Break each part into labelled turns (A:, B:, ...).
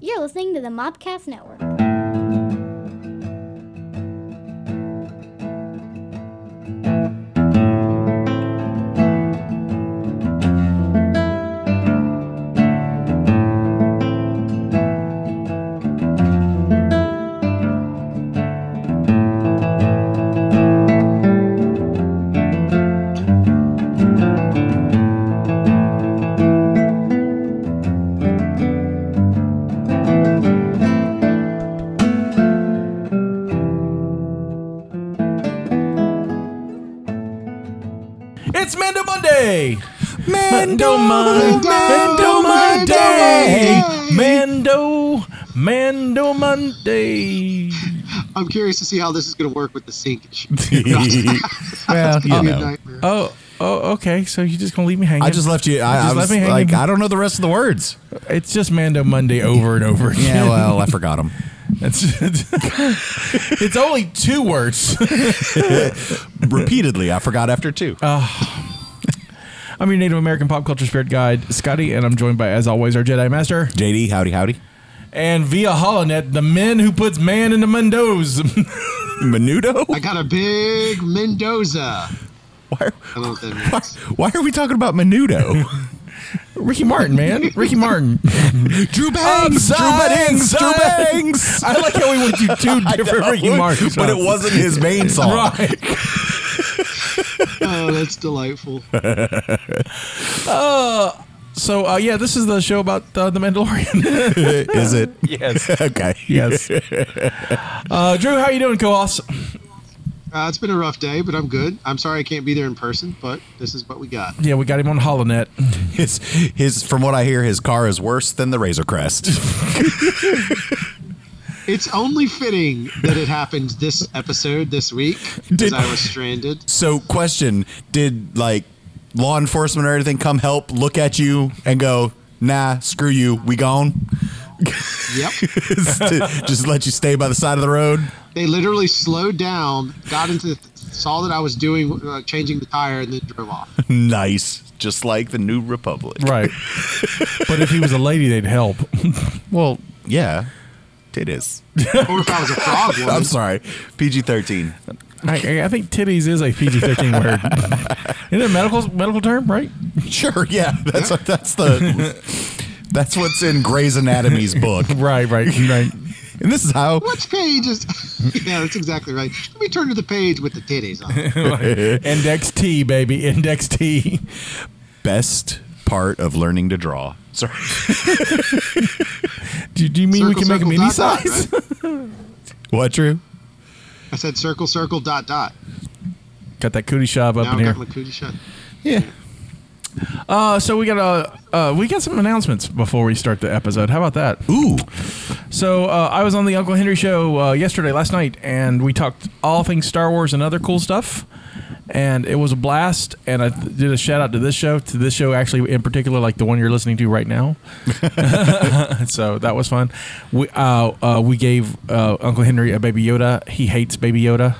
A: You're listening to the Mopcast Network.
B: I'm curious to see how this is going to work with the sync.
C: Well,
B: Give me a
D: know.
C: Oh, oh, okay. So you're just gonna leave me hanging?
D: I just left you. I,
C: just
D: I
C: left
D: was
C: me hanging.
D: like, I don't know the rest of the words.
C: It's just Mando Monday over and over again.
D: Yeah, well, I forgot them.
C: It's, it's only two words.
D: Repeatedly, I forgot after two. Ah.
C: I'm your Native American pop culture spirit guide, Scotty, and I'm joined by, as always, our Jedi Master,
D: JD, howdy, howdy.
C: And via Holonet, the men who puts man into Mendo's.
D: Menudo?
B: I got a big Mendoza.
D: Why,
B: I don't know what that
D: why, why are we talking about Menudo?
C: Ricky Martin, man, Ricky Martin.
D: Drew Bangs! Drew
C: Bangs!
D: Bangs! Drew Bangs!
C: I like how we went to two different Ricky Martins,
D: but it wasn't his main song.
C: right.
B: Oh, that's delightful.
C: Uh, So, uh, yeah, this is the show about uh, the Mandalorian.
D: Is it?
C: yes,
D: Okay.
C: yes. Uh, Drew, how are you doing, co-host?
B: Uh, it's been a rough day, but I'm good. I'm sorry I can't be there in person, but this is what we got.
C: Yeah, we got him on Holonet.
D: His, his, from what I hear, his car is worse than the Razor Crest.
B: It's only fitting that it happened this episode this week because I was stranded.
D: So, question: Did like law enforcement or anything come help look at you and go, "Nah, screw you, we gone"?
B: Yep.
D: Just let you stay by the side of the road.
B: They literally slowed down, got into, saw that I was doing uh, changing the tire, and then drove off.
D: Nice, just like the New Republic.
C: Right. but if he was a lady, they'd help.
D: Well, yeah, it is.
B: Or if I was a frog woman.
D: I'm sorry, PG thirteen.
C: I, I think titties is a PG-13 word. Isn't it a medical medical term, right?
D: Sure, yeah, that's that's the that's what's in Grey's Anatomy's book,
C: Right, right, right.
D: and this is how
B: Which page is? yeah, that's exactly right. Let me turn to the page with the titties on.
C: Index T, baby. Index T.
D: best part of learning to draw. Sorry,
C: Do, do you mean we
B: Circle,
C: can make a
B: circle,
C: mini
B: dot, dot,
C: size?
B: right?
D: what, Drew?
B: I said circle, circle, dot, dot.
C: Got that cootie shove up
B: Now
C: in
B: I
C: here.
B: got my cootie shut.
D: Yeah.
C: Uh, so we got a uh, we got some announcements before we start the episode. How about that?
D: Ooh,
C: So uh, I was on the Uncle Henry show uh, yesterday, last night, and we talked all things Star Wars and other cool stuff. And it was a blast. And I did a shout out to this show, to this show actually in particular, like the one you're listening to right now. so that was fun. We uh, uh, we gave uh, Uncle Henry a Baby Yoda. He hates Baby Yoda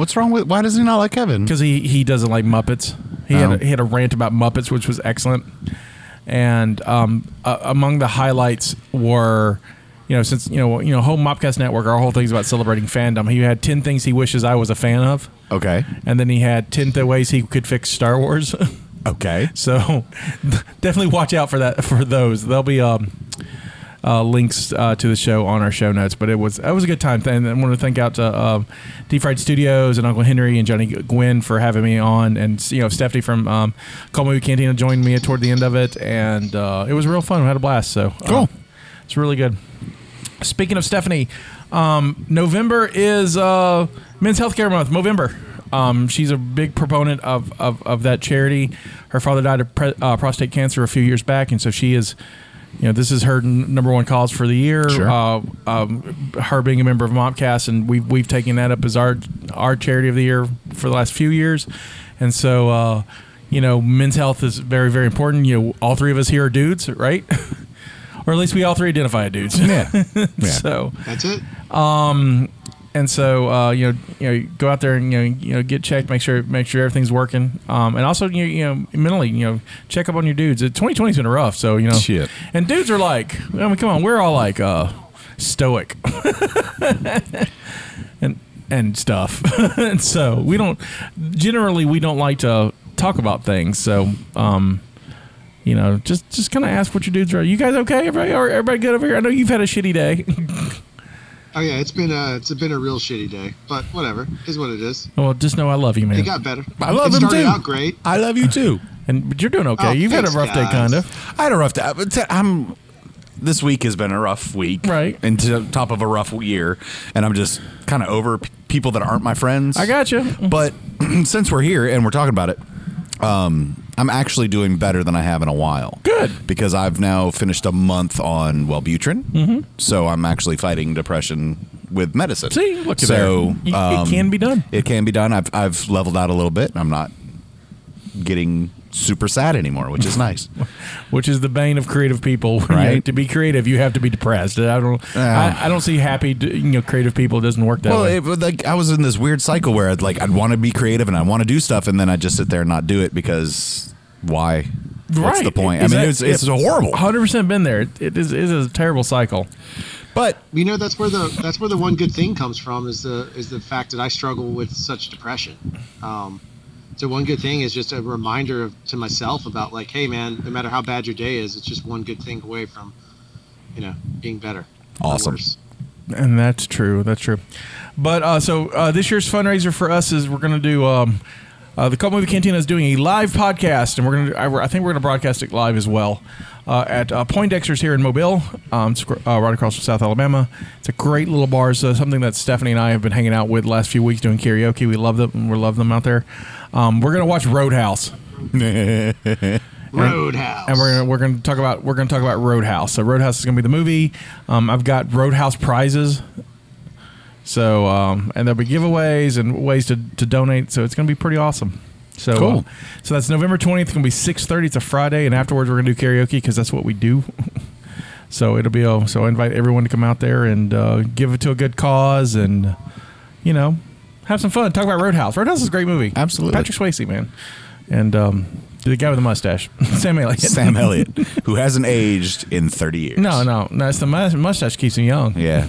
D: what's wrong with? Why does he not like Kevin?
C: because he, he doesn't like Muppets. He
D: Oh.
C: had a, he had a rant about Muppets, which was excellent. And um, uh, among the highlights were, you know, since you know you know Home Mopcast Network, our whole thing's about celebrating fandom. He had ten things he wishes I was a fan of,
D: Okay.
C: and then he had ten th- ways he could fix Star Wars.
D: Okay.
C: so definitely watch out for that for those. They'll be um, uh, links uh, to the show on our show notes. But it was it was a good time. And I want to thank out to um, Deep Fried Studios and Uncle Henry and Johnny Gwynn for having me on, and you know Stephanie from um, Cult Movie Cantina joined me toward the end of it, and uh, it was real fun. We had a blast. So uh,
D: Cool.
C: it's really good. Speaking of Stephanie, um, November is uh, Men's Healthcare Month. November. Um, she's a big proponent of, of, of that charity. Her father died of pre- uh, prostate cancer a few years back, and so she is, you know, this is her n- number one cause for the year.
D: Sure.
C: Uh, um, her being a member of Mopcast, and we've we've taken that up as our our charity of the year for the last few years, and so. Uh, you know, men's health is very, very important. You know, all three of us here are dudes, right? or at least we all three identify as dudes.
D: Yeah. Yeah.
C: So,
B: That's it.
C: And so uh, you know, you know, go out there and you know, you know, get checked, make sure make sure everything's working, um, and also you know, you know, mentally, you know, check up on your dudes. 2020's been rough, so you know,
D: Shit.
C: And dudes are like, I mean, come on, we're all like uh, stoic, and and stuff, and so we don't generally we don't like to talk about things, so. um you know, just just kind of ask what your dudes are. You guys okay? Everybody, everybody good over here? I know you've had a shitty day.
B: Oh yeah, it's been a it's been a real shitty day, but whatever, is what it is.
C: well, just know I love you, man.
B: It got better.
D: I love
B: it
D: him
B: started
D: too.
B: out great.
D: I love you too.
C: And but you're doing okay.
B: Oh,
C: You've had a
B: thanks,
C: rough day,
B: guys.
C: kind of.
D: I had a rough day. but I'm. This week has been a rough week,
C: Right.
D: And to top of a rough year, and I'm just kind of over p- people that aren't my friends.
C: I got you.
D: But since we're here and we're talking about it, um, I'm actually doing better than I have in a while.
C: Good.
D: because I've now finished a month on Wellbutrin, mm-hmm. so I'm actually fighting depression with medicine.
C: See, look at
D: so.
C: Y-
D: um,
C: it can be done.
D: It can be done. I've I've leveled out a little bit. I'm not getting super sad anymore, which is nice.
C: Which is the bane of creative people.
D: Right.
C: to be creative, you have to be depressed. I don't.
D: Yeah.
C: I, I don't see happy. You know, creative people. It doesn't work that
D: well,
C: way.
D: it, like I was in this weird cycle where I'd like I'd want to be creative and I want to do stuff, and then I would just sit there and not do it because why? What's
C: right.
D: the point? I mean,
C: that-
D: it's it's horrible.
C: 100 percent been there. It, it is. It is a terrible cycle.
D: But
B: You know, that's where the that's where the one good thing comes from is the is the fact that I struggle with such depression. Um, so one good thing is just a reminder of, to myself about like, hey man, no matter how bad your day is, it's just one good thing away from, you know, being better.
D: Awesome.
B: worse.
C: And that's true. That's true. But uh, so uh, this year's fundraiser for us is we're going to do. Um, uh, the Cult Movie Cantina is doing a live podcast, and we're going to. I, I think we're going to broadcast it live as well uh, at uh, Poindexter's here in Mobile, um, it's, uh, right across from South Alabama. It's a great little bar. Uh, something that Stephanie and I have been hanging out with the last few weeks doing karaoke. We love them. We love them out there. Um, we're going to watch Roadhouse.
B: Roadhouse.
C: and we're gonna we're gonna talk about we're gonna talk about Roadhouse. So Roadhouse is gonna be the movie. Um, I've got Roadhouse prizes. So um, and there'll be giveaways and ways to, to donate. So it's gonna be pretty awesome. So
D: Cool.
C: uh, so that's November twentieth. It's gonna be six thirty. It's a Friday, and afterwards we're gonna do karaoke because that's what we do. so it'll be a, so I invite everyone to come out there and uh, give it to a good cause and you know have some fun. Talk about Roadhouse. Roadhouse is a great movie.
D: Absolutely.
C: Patrick Swayze, man, and um, the guy with the mustache, Sam Elliott.
D: Sam Elliott, who hasn't aged in 30 years.
C: No, no, no. It's the mustache keeps him young.
D: Yeah.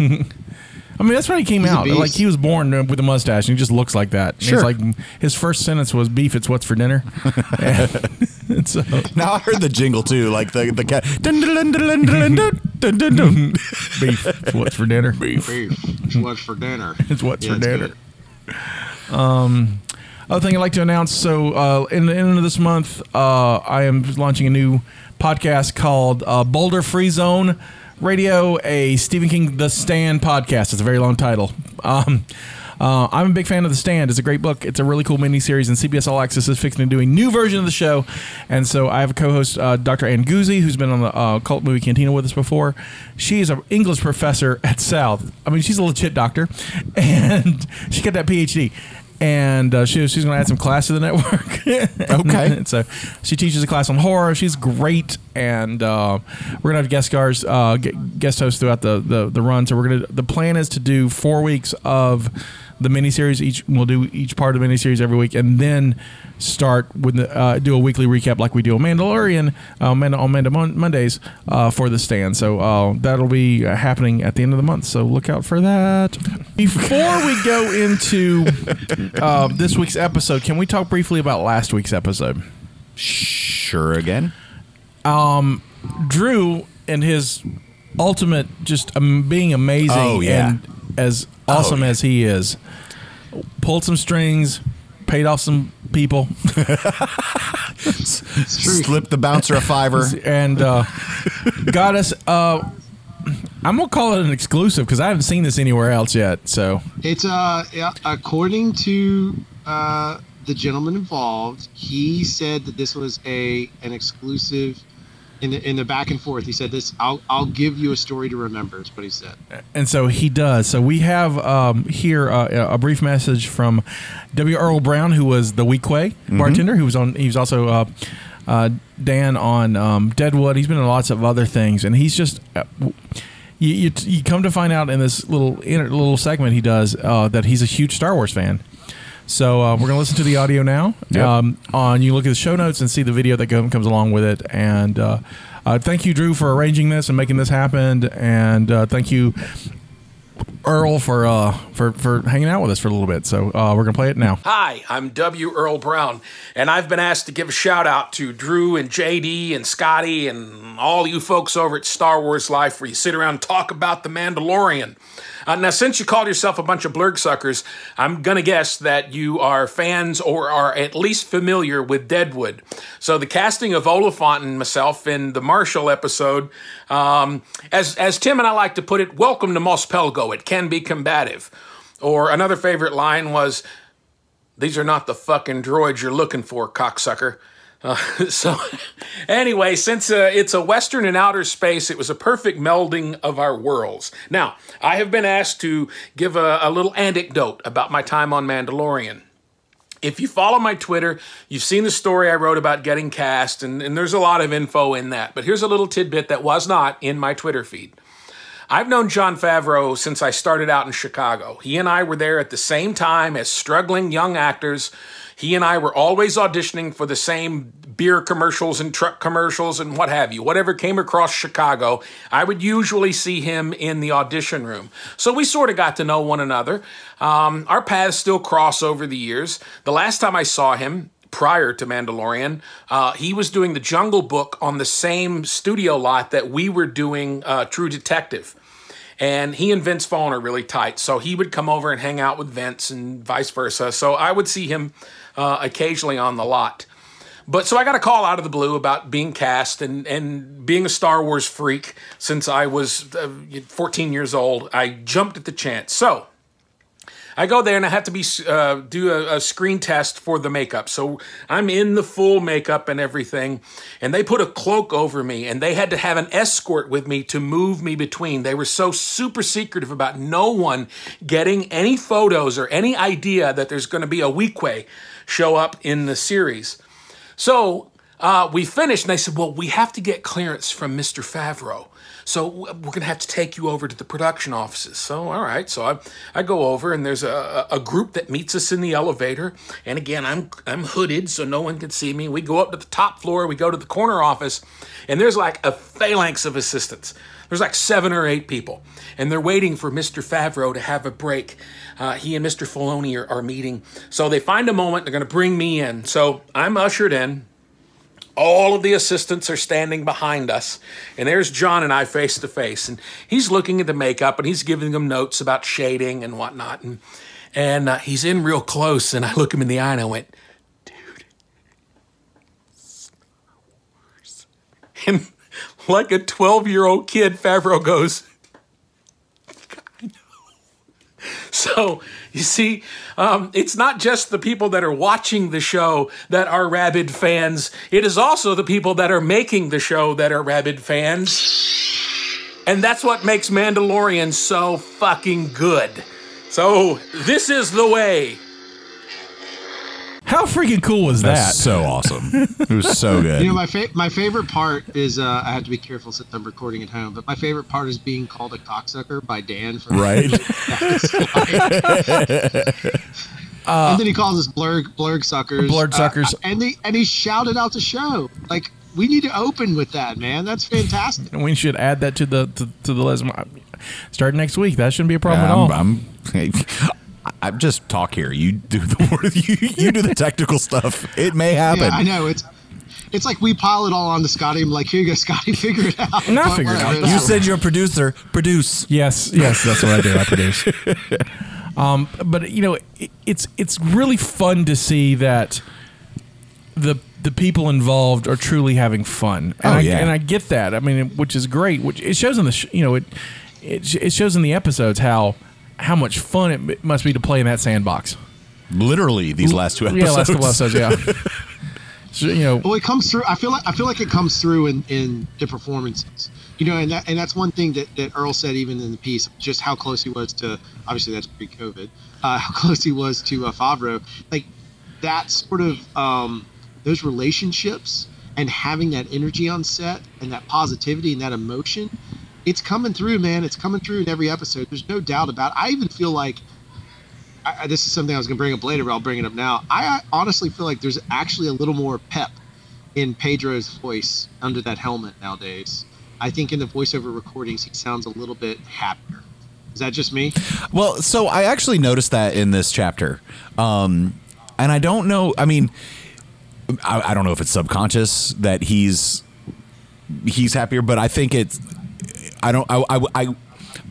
C: I mean, that's when he came
B: He's
C: out. Like he was born with a mustache, and he just looks like that. And
D: Sure.
C: It's like his first sentence was "Beef, it's what's for dinner." and so,
D: now I heard the jingle too, like the the cat. Dun, dun, dun, dun, dun, dun, dun, dun, dun.
C: beef, it's what's for dinner.
B: Beef. It's what's for dinner.
C: It's what's
B: Yeah,
C: for
B: it's
C: dinner.
B: good.
C: Other thing I'd like to announce. So, uh, in the end of this month, uh, I am launching a new podcast called uh, Boulder Free Zone Radio, a Stephen King The Stand podcast. It's a very long title. Um, uh, I'm a big fan of The Stand. It's a great book. It's a really cool miniseries, and CBS All Access is fixing to do a new version of the show. And so I have a co-host, uh, Dr. Ann Guzzi, who's been on the uh, Cult Movie Cantina with us before. She is an English professor at South. I mean, she's a legit doctor, and she got that PhD. And uh, she, she's going to add some class to the network.
D: Okay.
C: So she teaches a class on horror. She's great, and uh, we're gonna have guest stars, uh, guest hosts throughout the, the the run. So we're gonna. The plan is to do four weeks of the miniseries. Each we'll do each part of the miniseries every week, and then start with the, uh, do a weekly recap like we do on Mandalorian uh, Mand- on Manda Mon- Mondays uh, for the stand. So uh, that'll be uh, happening at the end of the month. So look out for that. Before we go into uh, this week's episode, can we talk briefly about last week's episode?
D: Sure again.
C: um, Drew and his ultimate just um, being amazing
D: Oh, yeah.
C: and as awesome
D: yeah.
C: as he is, pulled some strings, paid off some people,
B: It's true.
D: The bouncer a fiver.
C: and uh, got us. Uh, I'm gonna call it an exclusive because I haven't seen this anywhere else yet. So
B: It's uh, according to uh, the gentleman involved, he said that this was a an exclusive. In the, in the back and forth, he said this. I'll I'll give you a story to remember. Is what he said.
C: and so he does. So we have um, here uh, a brief message from W. Earl Brown, who was the Weequay bartender, who was on. He was also uh, uh, Dan on um, Deadwood. He's been in lots of other things, and he's just. Uh, you, you, you come to find out in this little inner, little segment he does uh, that he's a huge Star Wars fan. So uh, we're gonna listen to the audio now.
D: Yep.
C: Um, on you look at the show notes and see the video that comes along with it. And uh, uh, thank you, Drew, for arranging this and making this happen. And uh, thank you, Earl, for uh, for for hanging out with us for a little bit. So uh, we're gonna play it now.
E: Hi, I'm W. Earl Brown, and I've been asked to give a shout out to Drew and JD and Scotty and all you folks over at Star Wars Life where you sit around and talk about The Mandalorian. Uh, now, since you called yourself a bunch of blurg suckers, I'm going to guess that you are fans or are at least familiar with Deadwood. So, the casting of Oliphant and myself in the Marshall episode, um, as, as Tim and I like to put it, welcome to Mos Pelgo. It can be combative. Or another favorite line was, these are not the fucking droids you're looking for, cocksucker. Uh, so, anyway, since uh, it's a Western and outer space, it was a perfect melding of our worlds. Now, I have been asked to give a, a little anecdote about my time on Mandalorian. If you follow my Twitter, you've seen the story I wrote about getting cast, and, and there's a lot of info in that. But here's a little tidbit that was not in my Twitter feed. I've known Jon Favreau since I started out in Chicago. He and I were there at the same time as struggling young actors. He and I were always auditioning for the same beer commercials and truck commercials and what have you. Whatever came across Chicago, I would usually see him in the audition room. So we sort of got to know one another. Um, our paths still cross over the years. The last time I saw him, prior to Mandalorian, uh, he was doing the Jungle Book on the same studio lot that we were doing uh, True Detective. And he and Vince Vaughn are really tight. So he would come over and hang out with Vince and vice versa. So I would see him uh, occasionally on the lot. But so I got a call out of the blue about being cast and, and being a Star Wars freak since I was uh, 14 years old. I jumped at the chance. So I go there and I have to be uh, do a, a, screen test for the makeup. So I'm in the full makeup and everything, and they put a cloak over me, and they had to have an escort with me to move me between. They were so super secretive about no one getting any photos or any idea that there's going to be a Weequay show up in the series. So uh, we finished, and they said, "Well, we have to get clearance from Mr. Favreau." So we're going to have to take you over to the production offices. So, all right. So I, I go over and there's a, a group that meets us in the elevator. And again, I'm, I'm hooded so no one can see me. We go up to the top floor. We go to the corner office and there's like a phalanx of assistants. There's like seven or eight people, and they're waiting for Mr. Favreau to have a break. Uh, he and Mr. Filoni are, are meeting. So they find a moment, they're going to bring me in. So I'm ushered in. All of the assistants are standing behind us, and there's John and I face to face, and he's looking at the makeup and he's giving them notes about shading and whatnot, and and uh, he's in real close, and I look him in the eye and I went, dude, Star Wars, and like a 12 year old kid, Favreau goes. So, you see, um, it's not just the people that are watching the show that are rabid fans, it is also the people that are making the show that are rabid fans. And that's what makes Mandalorian so fucking good. So, this is the way.
C: How freaking cool was that?
D: That's so awesome. it was so good.
B: You know, my fa- my favorite part is uh, I have to be careful since I'm recording at home, but my favorite part is being called a cocksucker by Dan. From
D: right.
B: and then he calls us blurg blurg suckers.
C: Blurg suckers.
B: Uh, and they and he shouted out the show like we need to open with that, man. That's fantastic.
C: And we should add that to the to, to the list. Start next week. That shouldn't be a problem at all.
D: I'm, I'm, I'm just talk here. You do the you, you do the technical stuff. It may happen.
B: Yeah, I know it's. It's like we pile it all on to Scotty. I'm like, here you go, Scotty, figure it out.
C: Not
B: But
C: figure it out.
D: You
B: all
D: said you're a producer. Produce.
C: Yes, yes, that's what I do. I produce. um, but you know, it, it's it's really fun to see that the the people involved are truly having fun, and
D: Oh,
C: I,
D: yeah.
C: and I get that. I mean, which is great. Which it shows in the sh- you know it, it it shows in the episodes how how much fun it must be to play in that sandbox.
D: Literally these last two episodes.
C: Yeah, last couple episodes. Yeah. so, you know,
B: Well, it comes through. I feel like I feel like it comes through in, in the performances. You know, and that and that's one thing that, that Earl said even in the piece, just how close he was to. Obviously, that's pre-COVID. Uh, how close he was to uh, Favreau. Like that sort of um, those relationships and having that energy on set and that positivity and that emotion. It's coming through, man. It's coming through in every episode. There's no doubt about. It. I even feel like I, this is something I was going to bring up later, but I'll bring it up now. I, I honestly feel like there's actually a little more pep in Pedro's voice under that helmet nowadays. I think in the voiceover recordings, he sounds a little bit happier. Is that just me?
D: Well, so I actually noticed that in this chapter, um, and I don't know. I mean, I, I don't know if it's subconscious that he's he's happier, but I think it's. I don't. I. I. I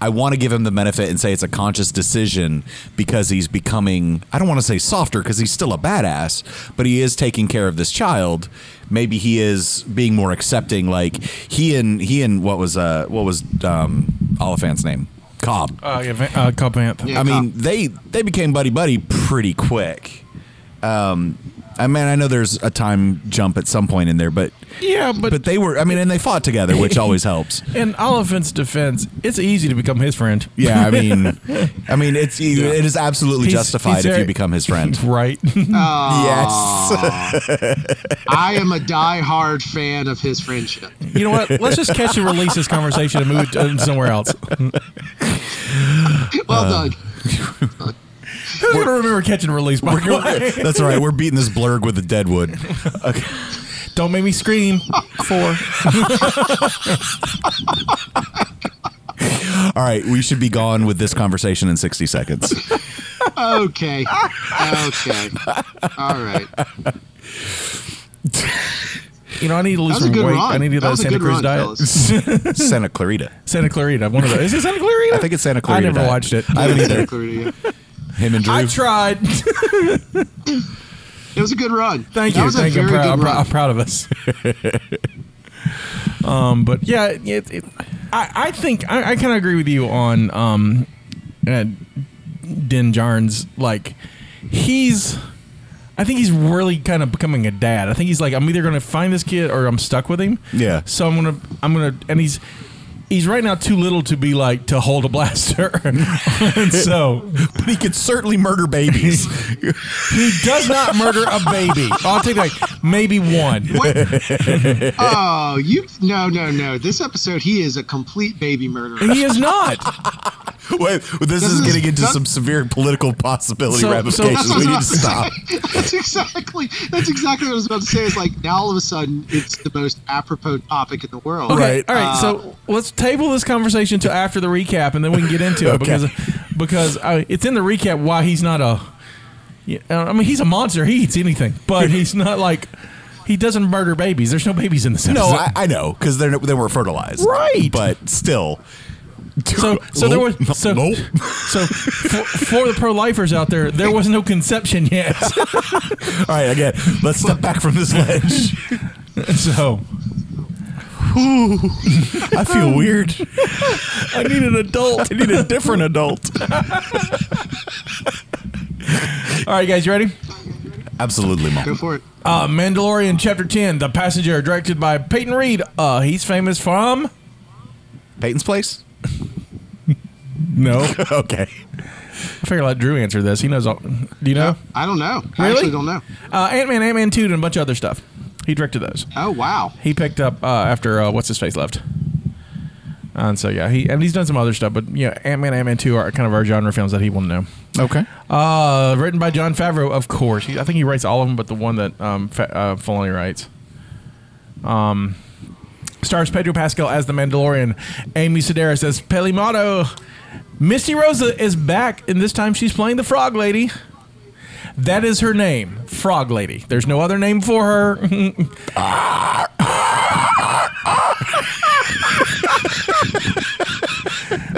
D: I want to give him the benefit and say it's a conscious decision because he's becoming I don't want to say softer because he's still a badass, but he is taking care of this child. Maybe he is being more accepting like he and he and what was uh what was um Oliphant's name? Cobb.
C: Uh, yeah, uh, Cobb Vanth.
B: Yeah.
D: I mean, they they became buddy buddy pretty quick. Um, I mean, I know there's a time jump at some point in there, but
C: Yeah, but,
D: but they were. I mean, and they fought together, which always helps.
C: in Oliphant's defense, it's easy to become his friend.
D: Yeah, I mean, I mean, it's it is absolutely
C: He's-
D: justified
C: he's
D: if
C: very-
D: you become his friend.
C: Right.
D: yes.
B: I am a die-hard fan of his friendship.
C: you know what? Let's just catch and release this conversation and move it to somewhere else.
B: Well
D: Uh,
B: done.
C: Who's going to remember catch and release, by the way?
D: That's all right. We're beating this blurg with the deadwood. Okay.
C: Don't make me scream. Four.
D: All right, we should be gone with this conversation in 60 seconds.
B: Okay. Okay. All right.
C: You know, I need to lose
B: That was a
C: some
B: good
C: weight.
B: run.
C: I need to do
B: That
C: that
B: was a
C: Santa
B: good
C: Cruz
B: run,
C: diet.
D: Santa Clarita.
C: Santa Clarita. One of those. Is it Santa Clarita?
D: I think it's Santa Clarita.
C: I never
D: diet.
C: watched it.
D: I haven't either.
B: Clarita.
D: Him and Drew.
C: I tried.
B: It was a good run.
C: Thank
B: that
C: you. Thank you. I'm
B: very
C: proud, I'm,
B: good
C: prou-
B: run.
C: I'm proud of us. um, but yeah, it, it, I, I think I, I kind of agree with you on um, uh, Din Djarin's. Like he's, I think he's really kind of becoming a dad. I think he's like, I'm either going to find this kid or I'm stuck with him.
D: Yeah.
C: So I'm gonna, I'm gonna, and he's. He's right now too little to be like to hold a blaster, and so
D: but he could certainly murder babies.
C: he does not murder a baby. I'll take like maybe one.
B: Oh, you no no no! This episode, he is a complete baby murderer.
C: He is not.
D: Wait, this is
B: is-
D: getting into
B: that-
D: some severe political possibility
C: So- so-
D: ramifications.
C: that's
D: we need to stop.
B: That's exactly that's exactly what I was about to say. It's like now all of a sudden it's the most apropos topic in the world.
C: Okay,
D: Right.
C: all right.
B: Uh,
C: so let's table this conversation to after the recap, and then we can get into it
D: Okay.
C: because because uh, it's in the recap why he's not a. Yeah, I mean, he's a monster. He eats anything, but he's not like he doesn't murder babies. There's no babies in this episode.
D: No, I, I know because they they were fertilized,
C: Right.
D: But still,
C: so so there was so
D: Nope.
C: so for, for the pro lifers out there, there was no conception yet.
D: All right, again, let's step back from this ledge.
C: so
D: I feel weird.
C: I need an adult.
D: I need a different adult.
C: All right, guys, you ready?
D: Absolutely,
B: Go for it.
C: Uh, Mandalorian Chapter 10, The Passenger, directed by Peyton Reed. Uh, he's famous from.
D: Peyton's place.
C: No.
D: Okay.
C: I figure I'll let Drew answer this. He knows all. Do you know?
B: I don't know. I
C: Really?
B: actually don't know.
C: Uh, Ant Man, Ant Man 2, and a bunch of other stuff. He directed those.
B: Oh wow.
C: He picked up uh, after uh, What's His Face left. And so, yeah, he and he's done some other stuff, but yeah, Ant Man, Ant Man 2 are kind of our genre films that he will know.
D: Okay.
C: Uh, written by Jon Favreau, of course. He, I think he writes all of them, but the one that um, Fa- uh, Filoni writes. Um, stars Pedro Pascal as the Mandalorian, Amy Sedaris as Peli Motto. Misty Rosas is back, and this time she's playing the Frog Lady. That is her name, Frog Lady. There's no other name for her.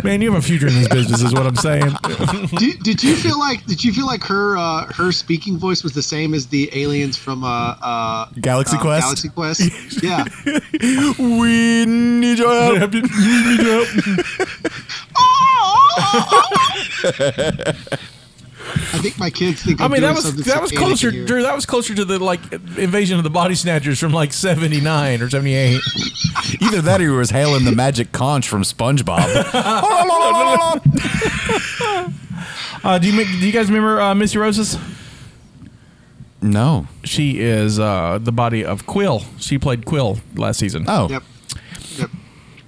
C: Man, you have a future in this business, is what I'm saying.
B: did, did you feel like did you feel like her uh, her speaking voice was the same as the aliens from uh, uh,
D: Galaxy
B: uh,
D: Quest?
B: Galaxy Quest. yeah.
D: We need your help. We need your help.
B: I think my kids think.
C: I
B: I'm
C: mean, that was that was closer,
B: here.
C: Drew. That was closer to the like invasion of the body snatchers from like '79 or '78.
D: Either that or he was hailing the magic conch from SpongeBob.
C: Uh, do you make, do you guys remember uh, Missy Roses?
D: no.
C: She is uh, the body of Kuiil. She played Kuiil last season.
D: Oh.
B: Yep.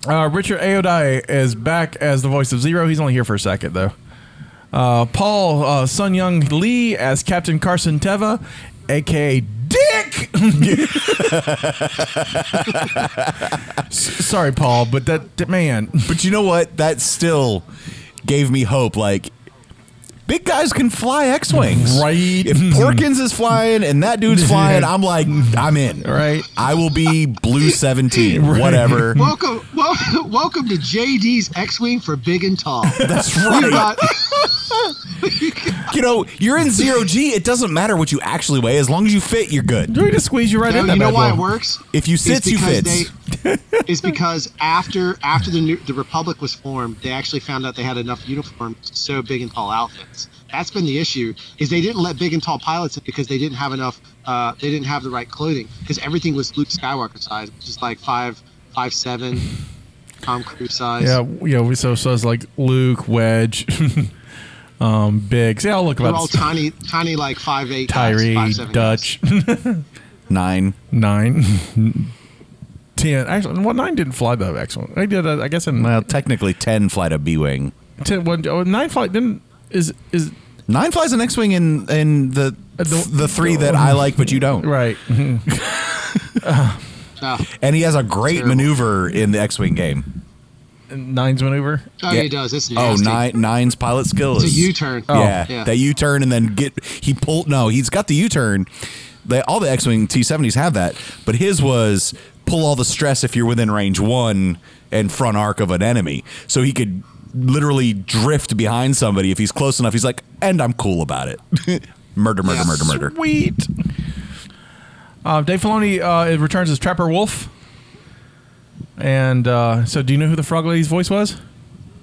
C: Uh, Richard Ayoade is back as the voice of Zero. He's only here for a second, though. Uh, Paul uh, Sun-Hyung Lee as Captain Carson Teva, aka Dick. Sorry, Paul, but that- man.
D: But you know what? That still gave me hope. Like, big guys can fly X Wings.
C: Right.
D: If Porkins is flying and that dude's flying, I'm like, I'm in.
C: Right.
D: I will be Blue 17, whatever.
B: Welcome, wel- welcome to JD's X-wing for big and tall.
D: That's
B: We
D: right.
B: got,
D: You know, you're in zero G. It doesn't matter what you actually weigh. As long as you fit, you're good.
C: Do we just squeeze you right
B: you
C: in
B: know,
C: that
B: you know why
C: boy?
B: it works?
D: If you sits, you
B: because
D: fits.
B: They, it's because after after the new, the Republic was formed, they actually found out they had enough uniforms to sew big and tall outfits. That's been the issue. Is they didn't let big and tall pilots in because they didn't have enough. Uh, they didn't have the right clothing because everything was Luke Skywalker size, which is like five five seven, Tom Cruise size.
C: Yeah, yeah. We so so it's like Luke, Wedge, um, Biggs. Yeah, I'll look
B: They're
C: about
B: all tiny, tiny like five eight, guys, five,
C: Tiree,
B: seven guys.
C: Dutch,
D: Nine.
C: nine, ten. Actually, well, nine didn't fly the excellent. I did. Uh, I guess in
D: Well, technically 10 flight a B Wing.
C: ten, one, oh, nine flight didn't is is
D: Nine flies an X Wing in, in the,
C: the-
D: the three that I like, but you don't.
C: right.
B: Oh,
D: And he has a great
B: Terrible.
D: maneuver in the X Wing game.
C: Nine's maneuver.
B: oh
D: Yeah.
B: he does. It's
D: Oh,
B: nasty.
D: nine, Nine's pilot skill
B: It's a
D: is.
B: U-turn.
D: yeah,
B: yeah.
D: that U turn and then get he pulled. No, he's got the U turn. They, all the X Wing T seventies have that, but his was pull all the stress if you're within range one and front arc of an enemy, so he could literally drift behind somebody if he's close enough. He's like, and I'm cool about it. murder, murder,
B: Yeah.
D: murder, murder.
C: Sweet. Uh, Dave Filoni uh, it returns as Trapper Wolf. And uh, so, do you know who the Frog Lady's voice was?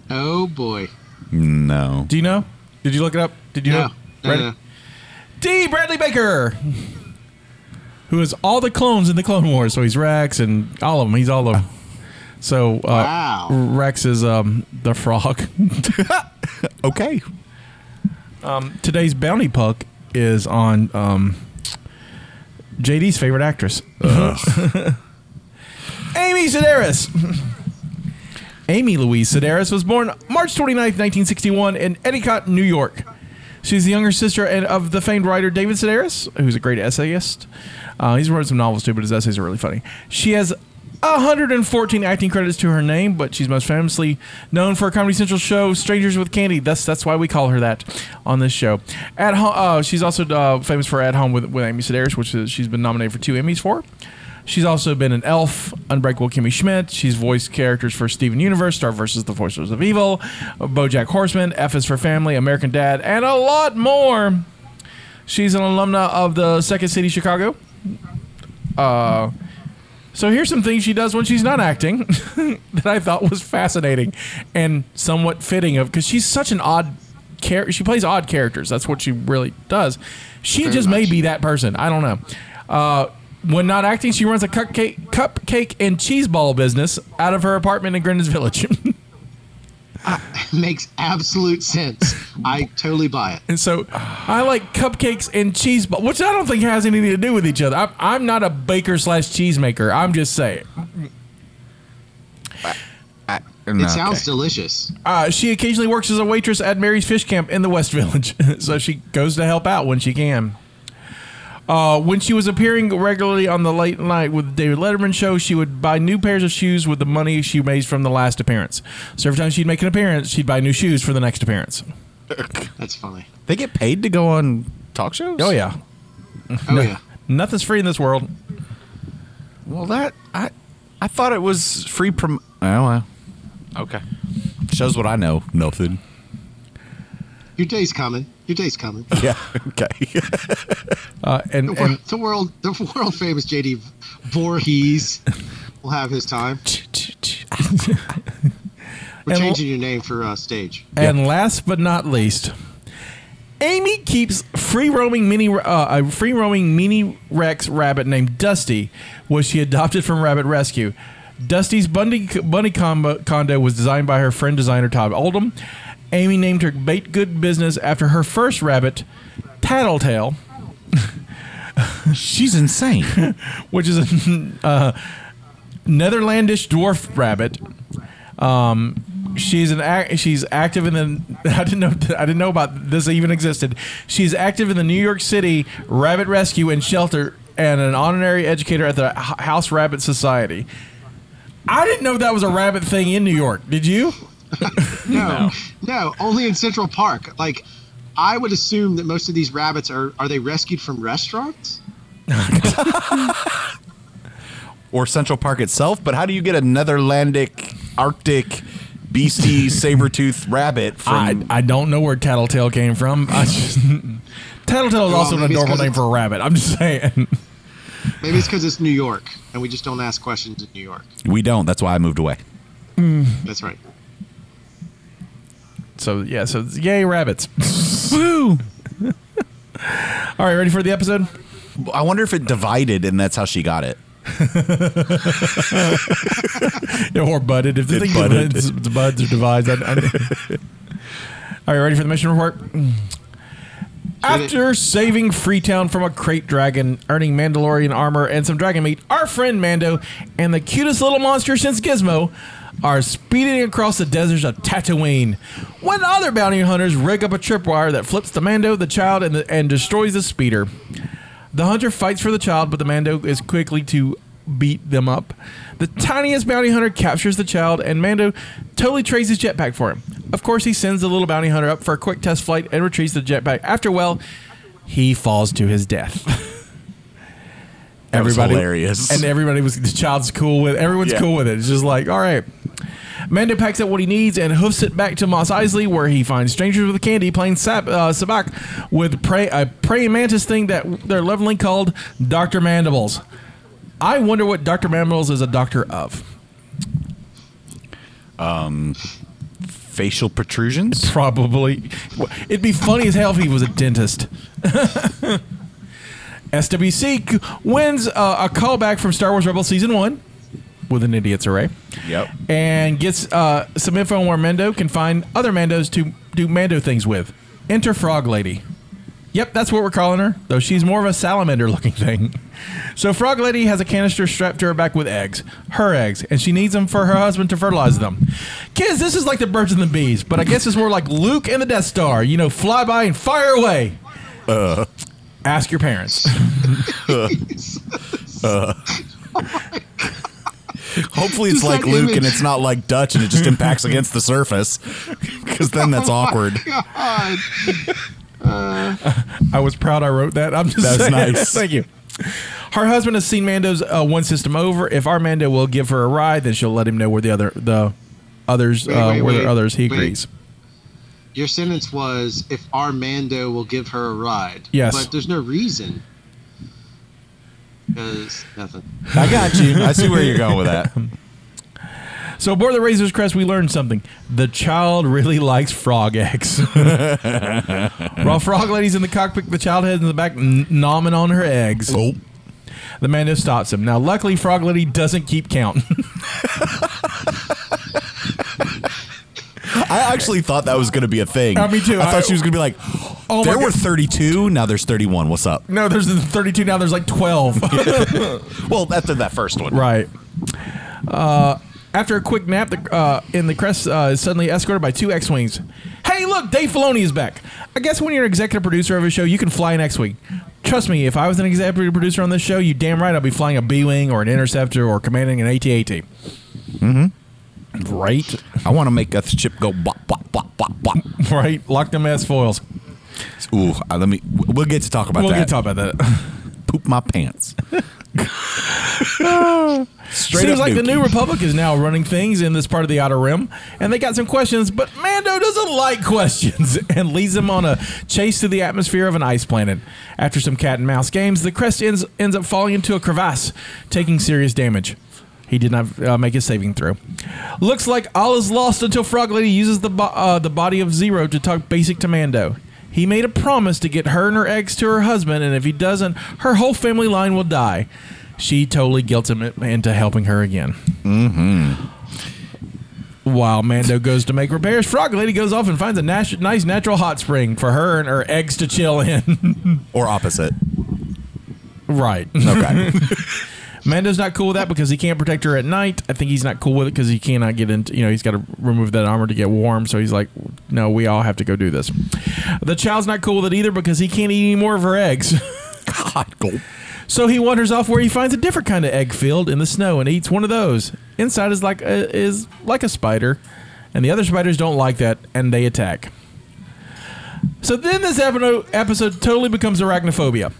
B: Oh boy.
D: No,
C: Do you know? Did you look it up? Did you
B: No.
C: know?
B: No,
C: Ready?
B: no.
C: D. Bradley Baker, who is all the clones in the Clone Wars. So he's Rex and all of them. He's all of them. So uh,
B: Wow.
C: Rex is um, the frog.
D: okay.
C: Today's bounty puck is on um, JD's favorite actress, Amy Sedaris. Amy Louise Sedaris was born March 29th, 1961, in Endicott, New York. She's the younger sister of the famed writer David Sedaris, who's a great essayist. Uh, he's wrote some novels too, but his essays are really funny. She has 114 acting credits to her name, but she's most famously known for a Comedy Central show, Strangers with Candy. That's that's why we call her that on this show. At home, uh, she's also uh, famous for At Home with, with Amy Sedaris, which is, she's been nominated for two Emmys for. She's also been an Elf, Unbreakable Kimmy Schmidt. She's voiced characters for Steven Universe, Star vs. the Forces of Evil, BoJack Horseman, F is for Family, American Dad, and a lot more. She's an alumna of the Second City Chicago. Uh, so here's some things she does when she's not acting that I thought was fascinating and somewhat fitting of because she's such an odd character. She plays odd characters. That's what she really does. She
B: Very
C: just may be that person. I don't know. Uh, when not acting, she runs a cupcake, cupcake and cheese ball business out of her apartment in Greenwich Village.
B: Makes absolute sense. I totally buy it.
C: And so I like cupcakes and cheese ball, which I don't think has anything to do with each other. I'm, I'm not a baker slash cheesemaker. I'm just saying.
B: It sounds delicious.
C: Uh, she occasionally works as a waitress at Mary's Fish Camp in the West Village, so she goes to help out when she can. Uh, when she was appearing regularly on the Late Night with David Letterman show, she would buy new pairs of shoes with the money she made from the last appearance. So every time she'd make an appearance, she'd buy new shoes for the next appearance.
B: That's funny.
D: They get paid to go on talk shows?
C: Oh yeah,
B: Oh yeah.
C: nothing's free in this world.
D: Well, that I I thought it was free prom. Oh, well. Okay. Shows what I know. Nothing.
B: Your day's coming. Your day's coming.
D: Yeah. Okay.
C: Uh, and
B: The,
C: and
B: the world, the world famous JD Voorhees will have his time. We're
C: And-
B: changing your name for uh, stage.
C: And last but not least, Amy keeps free roaming mini uh, a free roaming mini Rex rabbit named Dusty, which she adopted from Rabbit Rescue. Dusty's bunny, bunny combo, condo was designed by her friend designer Todd Oldham. Amy named her bait good business after her first rabbit, Tattletale,
D: She's insane.
C: which is a uh, Netherlandish dwarf rabbit. Um, she's an ac- she's active in the. I didn't know I didn't know about this even existed. She's active in the New York City Rabbit Rescue and Shelter and an honorary educator at the H- House Rabbit Society. I didn't know that was a rabbit thing in New York. Did you?
B: No, no, only in Central Park. Like, I would assume that most of these rabbits are are they rescued from restaurants?
D: or Central Park itself, but how do you get a Netherlandic Arctic beastie saber-toothed rabbit
C: I,
D: from
C: I don't know where Tattletale came from. I just, Tattletale is
B: Well,
C: also an
B: maybe it's
C: adorable
B: 'cause
C: name for a rabbit. I'm just saying.
B: Maybe it's because it's New York and we just don't ask questions in New York.
D: We don't. That's why I moved away. Mm.
B: That's right.
C: So yeah, so yay rabbits. Woo! All right, ready for the episode?
D: I wonder if it divided and that's how she got it.
C: Yeah, or budded. If the
D: It
C: thing
D: budded.
C: divides, it's buds or divides. I, I, All right, ready for the mission report? Mm. After saving Freetown from a krayt dragon, earning Mandalorian armor and some dragon meat, our friend Mando and the cutest little monster since Gizmo are speeding across the deserts of Tatooine when other bounty hunters rig up a tripwire that flips the Mando, the child, and, the, and destroys the speeder. The hunter fights for the child, but the Mando is quickly to beat them up. The tiniest bounty hunter captures the child, and Mando totally trades his jetpack for him. Of course, he sends the little bounty hunter up for a quick test flight and retrieves the jetpack. After, well, he falls to his death.
D: Was hilarious.
C: and everybody was the child's cool with. Everyone's
D: Yeah.
C: cool with it. It's just like, all right. Mando packs up what he needs and hoofs it back to Mos Eisley, where he finds strangers with candy playing sab- uh, sabacc with prey- a praying mantis thing that they're lovingly called Doctor Mandibles. I wonder what Doctor Mandibles is a doctor of.
D: Um, Facial protrusions?
C: Probably. It'd be funny as hell if he was a dentist. SWC wins uh, a callback from Star Wars Rebels Season 1 with an idiot's array.
D: Yep.
C: And gets uh, some info on where Mando can find other Mandos to do Mando things with. Enter Frog Lady. Yep, that's what we're calling her, though she's more of a salamander looking thing. So Frog Lady has a canister strapped to her back with eggs, her eggs, and she needs them for her husband to fertilize them. Kids, this is like the birds and the bees, but I guess it's more like Luke and the Death Star. You know, fly by and fire away. Ask your parents.
D: Hopefully it's
B: Just
D: like Luke
B: image.
D: and it's not like Dutch and it just impacts against the surface. Because then that's awkward.
B: God.
C: I was proud I wrote that. I'm just
D: That's nice.
C: Thank you. Her husband has seen Mando's uh, one system over. If our Mando will give her a ride, then she'll let him know where the other the others
B: Wait,
C: uh,
B: wait,
C: where the others he
B: Wait.
C: agrees.
B: Your sentence was if our Mando will give her a ride.
C: Yes.
B: But there's no reason. Because nothing.
D: I got you. I see where you're going with that.
C: So aboard the Razor's Crest, we learned something. The child really likes frog eggs. While Frog Lady's in the cockpit, the child heads in the back, n- nomming on her eggs.
D: Oh.
C: The Mando stops him. Now, luckily, Frog Lady doesn't keep count.
D: I actually thought that was going to be a thing.
C: Uh, me too.
D: I thought
C: I-
D: she was going to be like,
C: Oh my
D: there were
C: God.
D: 32, now there's 31. What's up?
C: no, there's 32 now. There's like 12.
D: Well, after that first one.
C: Right. Uh, after a quick nap, the, uh, in the crest uh, is suddenly escorted by two X-wings. Hey, look, Dave Filoni is back. I guess when you're an executive producer of a show, you can fly an X-wing. Trust me, if I was an executive producer on this show, you damn right I'd be flying a B-wing or an interceptor or commanding an AT-AT. Right,
D: I want to make a ship go bop, bop, bop, bop, bop.
C: right. Lock them S-foils.
D: Ooh, uh, let me. We'll get to talk about
C: We'll
D: that.
C: get to talk about that.
D: Poop my pants. Straight
C: Seems like the. New Republic is now running things in this part of the Outer Rim, and they got some questions, but Mando doesn't like questions and leads them on a chase through the atmosphere of an ice planet. After some cat and mouse games, the crest ends, ends up falling into a crevasse, taking serious damage. He did not uh, make his saving throw. Looks like all is lost until Frog Lady uses the bo- uh, the body of Zero to talk basic to Mando. He made a promise to get her and her eggs to her husband, and if he doesn't, her whole family line will die. She totally guilt him into helping her again. Mm-hmm. While Mando goes to make repairs, Frog Lady goes off and finds a nat- nice natural hot spring for her and her eggs to chill in.
D: Or opposite.
C: right.
D: Okay.
C: Mando's not cool with that because he can't protect her at night. I think he's not cool with it because he cannot get into, you know, he's got to remove that armor to get warm. So he's like, no, we all have to go do this. The child's not cool with it either because he can't eat any more of her eggs.
D: God, gulp.
C: So he wanders off where he finds a different kind of egg field in the snow and eats one of those. Inside is like a, is like a spider, and the other spiders don't like that and they attack. So then this episode totally becomes arachnophobia.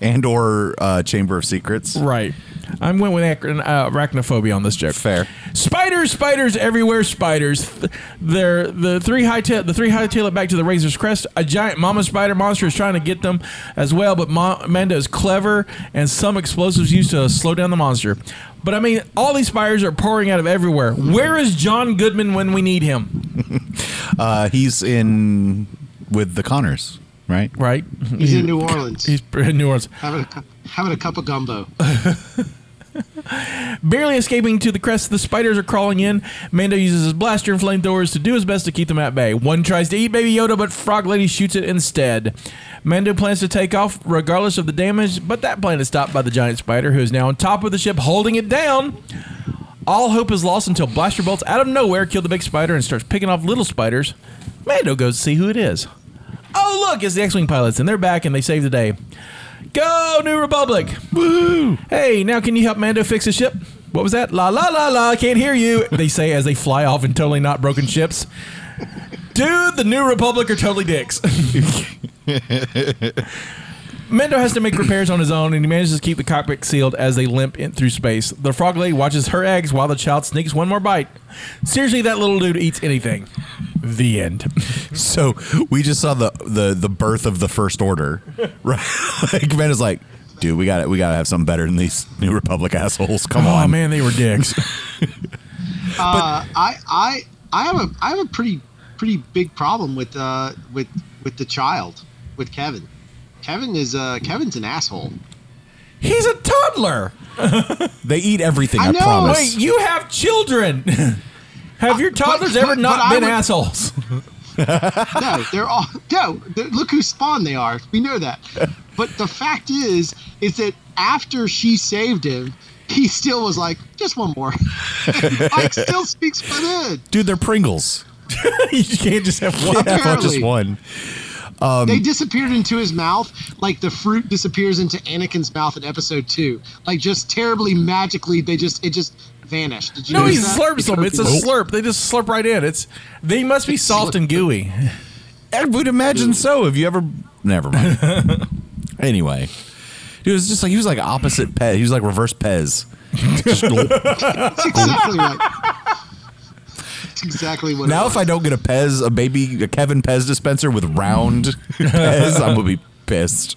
D: And or uh, Chamber of Secrets.
C: Right. I went with acro- uh, arachnophobia on this joke.
D: Fair.
C: Spiders, spiders everywhere, spiders. Th- They're the three high tail. The three high tail it back to the Razor's Crest. A giant mama spider monster is trying to get them as well, but Ma- Mando is clever and some explosives used to slow down the monster. But I mean, all these spiders are pouring out of everywhere. Where is John Goodman when we need him?
D: Uh, he's in with the Connors, right?
C: Right?
B: He's in New Orleans,
C: He's in New Orleans.
B: having a, having a cup of gumbo.
C: Barely escaping to the crest, the spiders are crawling in. Mando uses his blaster and flamethrowers to do his best to keep them at bay. One tries to eat Baby Yoda, but Frog Lady shoots it instead. Mando plans to take off regardless of the damage, but that plan is stopped by the giant spider, who is now on top of the ship holding it down. All hope is lost until blaster bolts out of nowhere kill the big spider and starts picking off little spiders. Mando goes to see who it is. Oh, look, it's the X Wing pilots, and they're back and they save the day. Go, New Republic! Woo! Hey, now can you help Mando fix his ship? What was that? La la la la, I can't hear you, they say as they fly off in totally not broken ships. Dude, the New Republic are totally dicks. Mando has to make repairs on his own, and he manages to keep the cockpit sealed as they limp in through space. The frog lady watches her eggs while the child sneaks one more bite. Seriously, that little dude eats anything. The end.
D: So we just saw the the the birth of the First Order, right? like man is like, dude, we got to we got to have something better than these New Republic assholes. Come
C: Oh
D: on,
C: man, they were dicks.
B: Uh, I I I have a I have a pretty pretty big problem with uh with with the child with Kevin. Kevin is uh Kevin's an asshole.
C: He's a toddler.
D: They eat everything. I,
B: I know.
D: promise.
C: Wait, you have children. have your toddlers
B: but-
C: ever
B: but
C: not
B: I
C: been
B: would-
C: assholes?
B: No, they're all no. they're- Look who spawn they are. We know that. But the fact is, is that after she saved him, he still was like, just one more. like still speaks for them.
D: dude, they're Pringles.
C: you can't just have one.
D: Yeah, not just
B: Apparently.
D: One.
B: they disappeared into his mouth like the fruit disappears into Anakin's mouth in episode two. Like just terribly magically, they just it just vanished. Did you
C: No, he
B: that?
C: slurps them. It's a slurp. They just slurp right in. It's they must be soft and gooey.
D: I would imagine so. Have you ever? Never mind. anyway, dude, it was just like he was like opposite Pez. He was like reverse Pez. Just.
B: That's exactly right. That's exactly what.
D: now, if. I don't get a Pez, a baby, a Kevin Pez dispenser with round Pez, I'm gonna be pissed.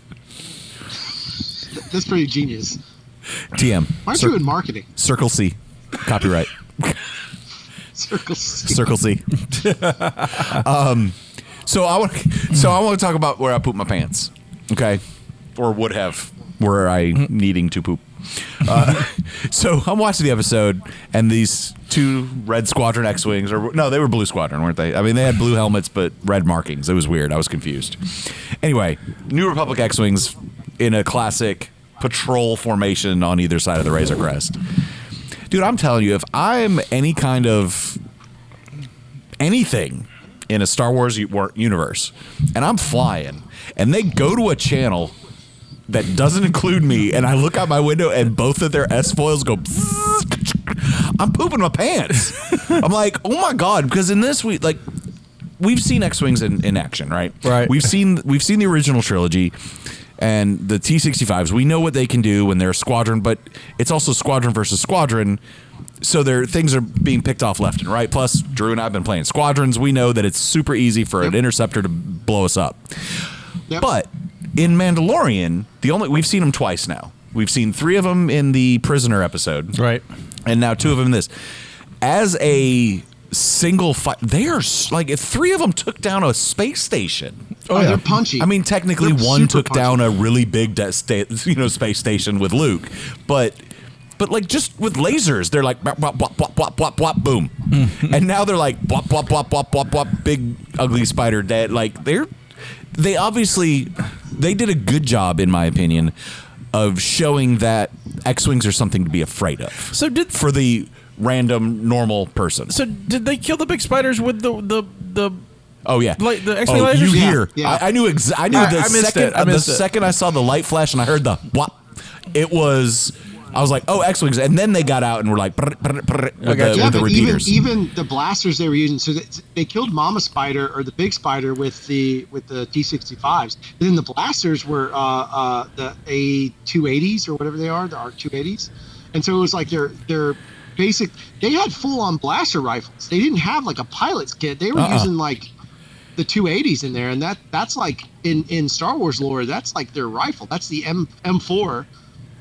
B: that's pretty genius.
D: TM.
B: Why aren't
D: Cir-
B: you in marketing?
D: Circle C. Copyright.
B: Circle C.
D: Circle C. um, so I want. So I want to talk about where I poop my pants. Okay, or would have were I needing to poop. Uh, so I'm watching the episode, and these two Red Squadron X-wings, or no, they were Blue Squadron, weren't they? I mean, they had blue helmets but red markings. It was weird. I was confused. Anyway, New Republic X-wings in a classic patrol formation on either side of the Razor Crest. Dude, I'm telling you, if I'm any kind of anything in a Star Wars universe, and I'm flying, and they go to a channel that doesn't include me, and I look out my window and both of their S-foils go. I'm pooping my pants. I'm like, oh my god, because in this we like we've seen X wings in, in action, right?
C: Right.
D: We've seen we've seen the original trilogy. And the T65s, we know what they can do when they're a squadron, but it's also squadron versus squadron so there things are being picked off left and right. Plus, Drew and I have been playing squadrons. We know that it's super easy for an interceptor to blow us up.
B: Yep.
D: But in Mandalorian, the only we've seen them twice now. We've seen three of them in the prisoner episode,
C: Right.
D: and now two of them in this. As a single fight, they are s- like three of them took down a space station.
B: Oh, they're punchy.
D: I mean, technically,
B: They're
D: one
B: super
D: took down a really big, de- sta- you know, space station with Luke, but but like just with lasers, they're like bop, bop, bop, bop, bop, bop, bop, boom, and now they're like bop, bop, bop, bop, bop, bop, big ugly spider dead. Like they're they obviously they did a good job, in my opinion, of showing that X-wings are something to be afraid of
C: So did
D: for the random normal person.
C: so did they kill the big spiders with the the the
D: Oh yeah,
C: Like the X-wing
D: oh,
C: lasers?
D: you
B: Yeah,
D: hear?
B: yeah.
D: I, I knew exa- I knew
C: I-
D: the
C: I missed
D: second
C: it. I
D: the
C: it.
D: second I saw the light flash and I heard the whop. It was I was like, oh, X wings, and then they got out and were like brr, brr, brr, with,
C: got
D: the,
C: you.
B: Yeah,
D: with the
B: but even
D: repeaters.
B: even the blasters they were using, so they, they killed Mama Spider or the Big Spider with the with the T65s. And then the blasters were uh, uh, the A280s or whatever they are, the ARC280s. And so it was like their their basic. They had full on blaster rifles. They didn't have like a pilot's kit. They were
D: Uh-uh.
B: using like the 280s in there, and that that's like in in Star Wars lore, that's like their rifle. That's the M M4.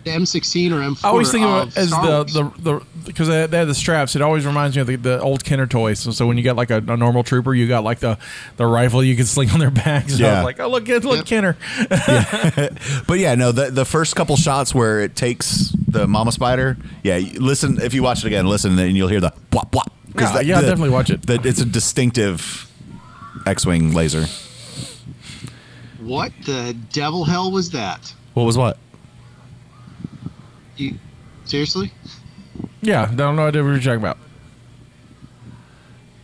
B: The M16 or M4.
C: I always think of
B: of
C: it as
B: Star
C: the,
B: Wars.
C: the the because they, they had the straps. It always reminds me of the, the old Kenner toys. So, so when you got like a, a normal trooper, you got like the, the rifle you could sling on their backs. And I
D: Yeah.
C: was like, oh look, look,
B: Yep.
C: Kenner.
D: But yeah, no, the the first couple shots where it takes the mama spider, yeah, listen if you watch it again, listen and you'll hear the whop whop. 'Cause
C: Yeah,
D: that-
C: yeah,
D: the-
C: definitely watch it.
D: the- it's a distinctive X-wing laser.
B: What the devil hell was that?
D: What was what?
B: You seriously?
C: Yeah, I don't know what you're talking about.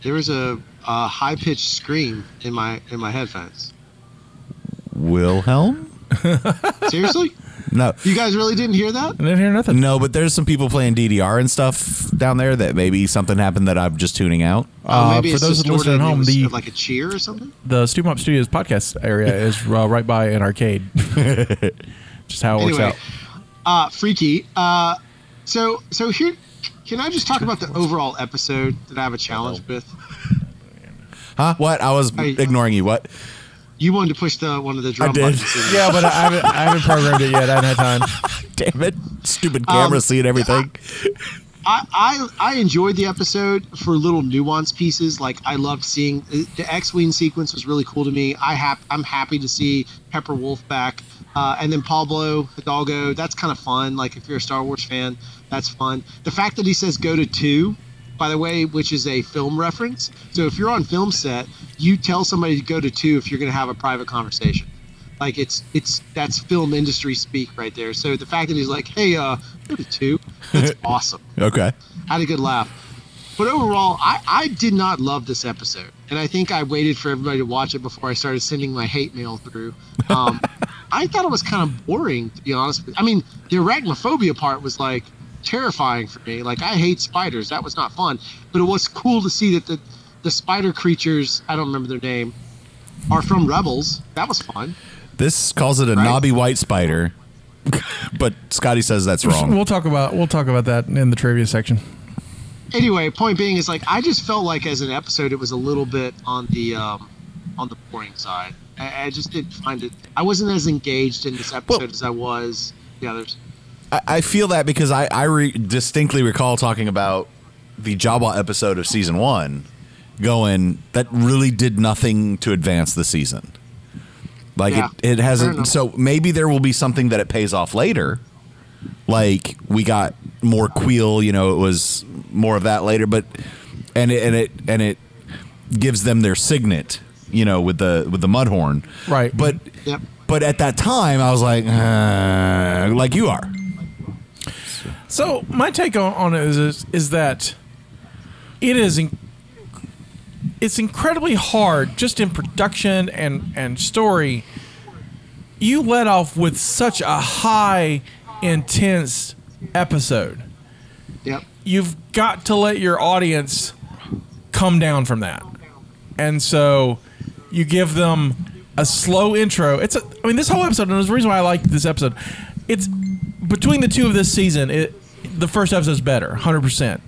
B: There was a, a high pitched scream in my in my headphones.
D: Wilhelm?
B: Seriously?
D: No.
B: You guys really didn't hear that?
C: I didn't hear nothing.
D: No, but there's some people playing DDR and stuff down there that maybe something happened that I'm just tuning out.
C: Uh,
B: oh, maybe
C: for
B: it's
C: those
B: distorted
C: listening at home, the
B: like a cheer or something.
C: the Stu Mop Studios podcast area is uh, right by an arcade. Just how it works out.
B: Uh, freaky. Uh, so so here, can I just talk about the overall episode that I have a challenge with?
D: Huh? What? I was
B: Hey.
D: ignoring you. What?
B: You wanted to push the one of the drum
D: did.
B: buttons. didn't?
C: Yeah, but I haven't I haven't programmed it yet. I haven't had time.
D: Damn it. Stupid camera
B: Um,
D: seeing everything.
B: I, I I enjoyed the episode for little nuance pieces. Like I loved seeing the X-wing sequence was really cool to me. I hap- I'm happy to see Trapper Wolf back, uh, and then Pablo Hidalgo. That's kind of fun. Like if you're a Star Wars fan, that's fun. The fact that he says go to two, by the way, which is a film reference. So if you're on film set, you tell somebody to go to two if you're going to have a private conversation. Like it's it's that's film industry speak right there. So the fact that he's like, hey, uh, go to two, that's awesome
D: Okay.
B: had a good laugh. But overall, I, I did not love this episode. And I think I waited for everybody to watch it before I started sending my hate mail through. Um, I thought it was kind of boring, to be honest with I mean, the arachnophobia part was like terrifying for me. Like, I hate spiders. That was not fun. But it was cool to see that the, the spider creatures, I don't remember their name, are from Rebels. That was fun.
D: This calls it a
B: Right.
D: knobby white spider, but Scotty says that's wrong.
C: We'll talk about we'll talk about that in the trivia section.
B: anyway, point being is like I just felt like as an episode it was a little bit on the um, on the boring side. I, I just didn't find it. I wasn't as engaged in this episode
D: Well-
B: as I was the others.
D: I, I feel that because I, I re- distinctly recall talking about the Jawa episode of season one, going that really did nothing to advance the season. Like
B: Yeah,
D: it, it hasn't. So maybe there will be something that it pays off later. Like we got more Kuiil, you know, it was more of that later, but and it and it and it gives them their signet, you know, with the with the mudhorn,
C: Right.
D: But
B: Yep.
D: but at that time, I was like, uh, like you are.
C: So my take on, on it is, is is that it is in, it's incredibly hard just in production and and story. You let off with such a high intense episode.
B: Yep.
C: You've got to let your audience come down from that. And so you give them a slow intro. It's a, I mean, this whole episode, and there's a reason why I like this episode. It's between the two of this season. It the first episode is better, hundred percent.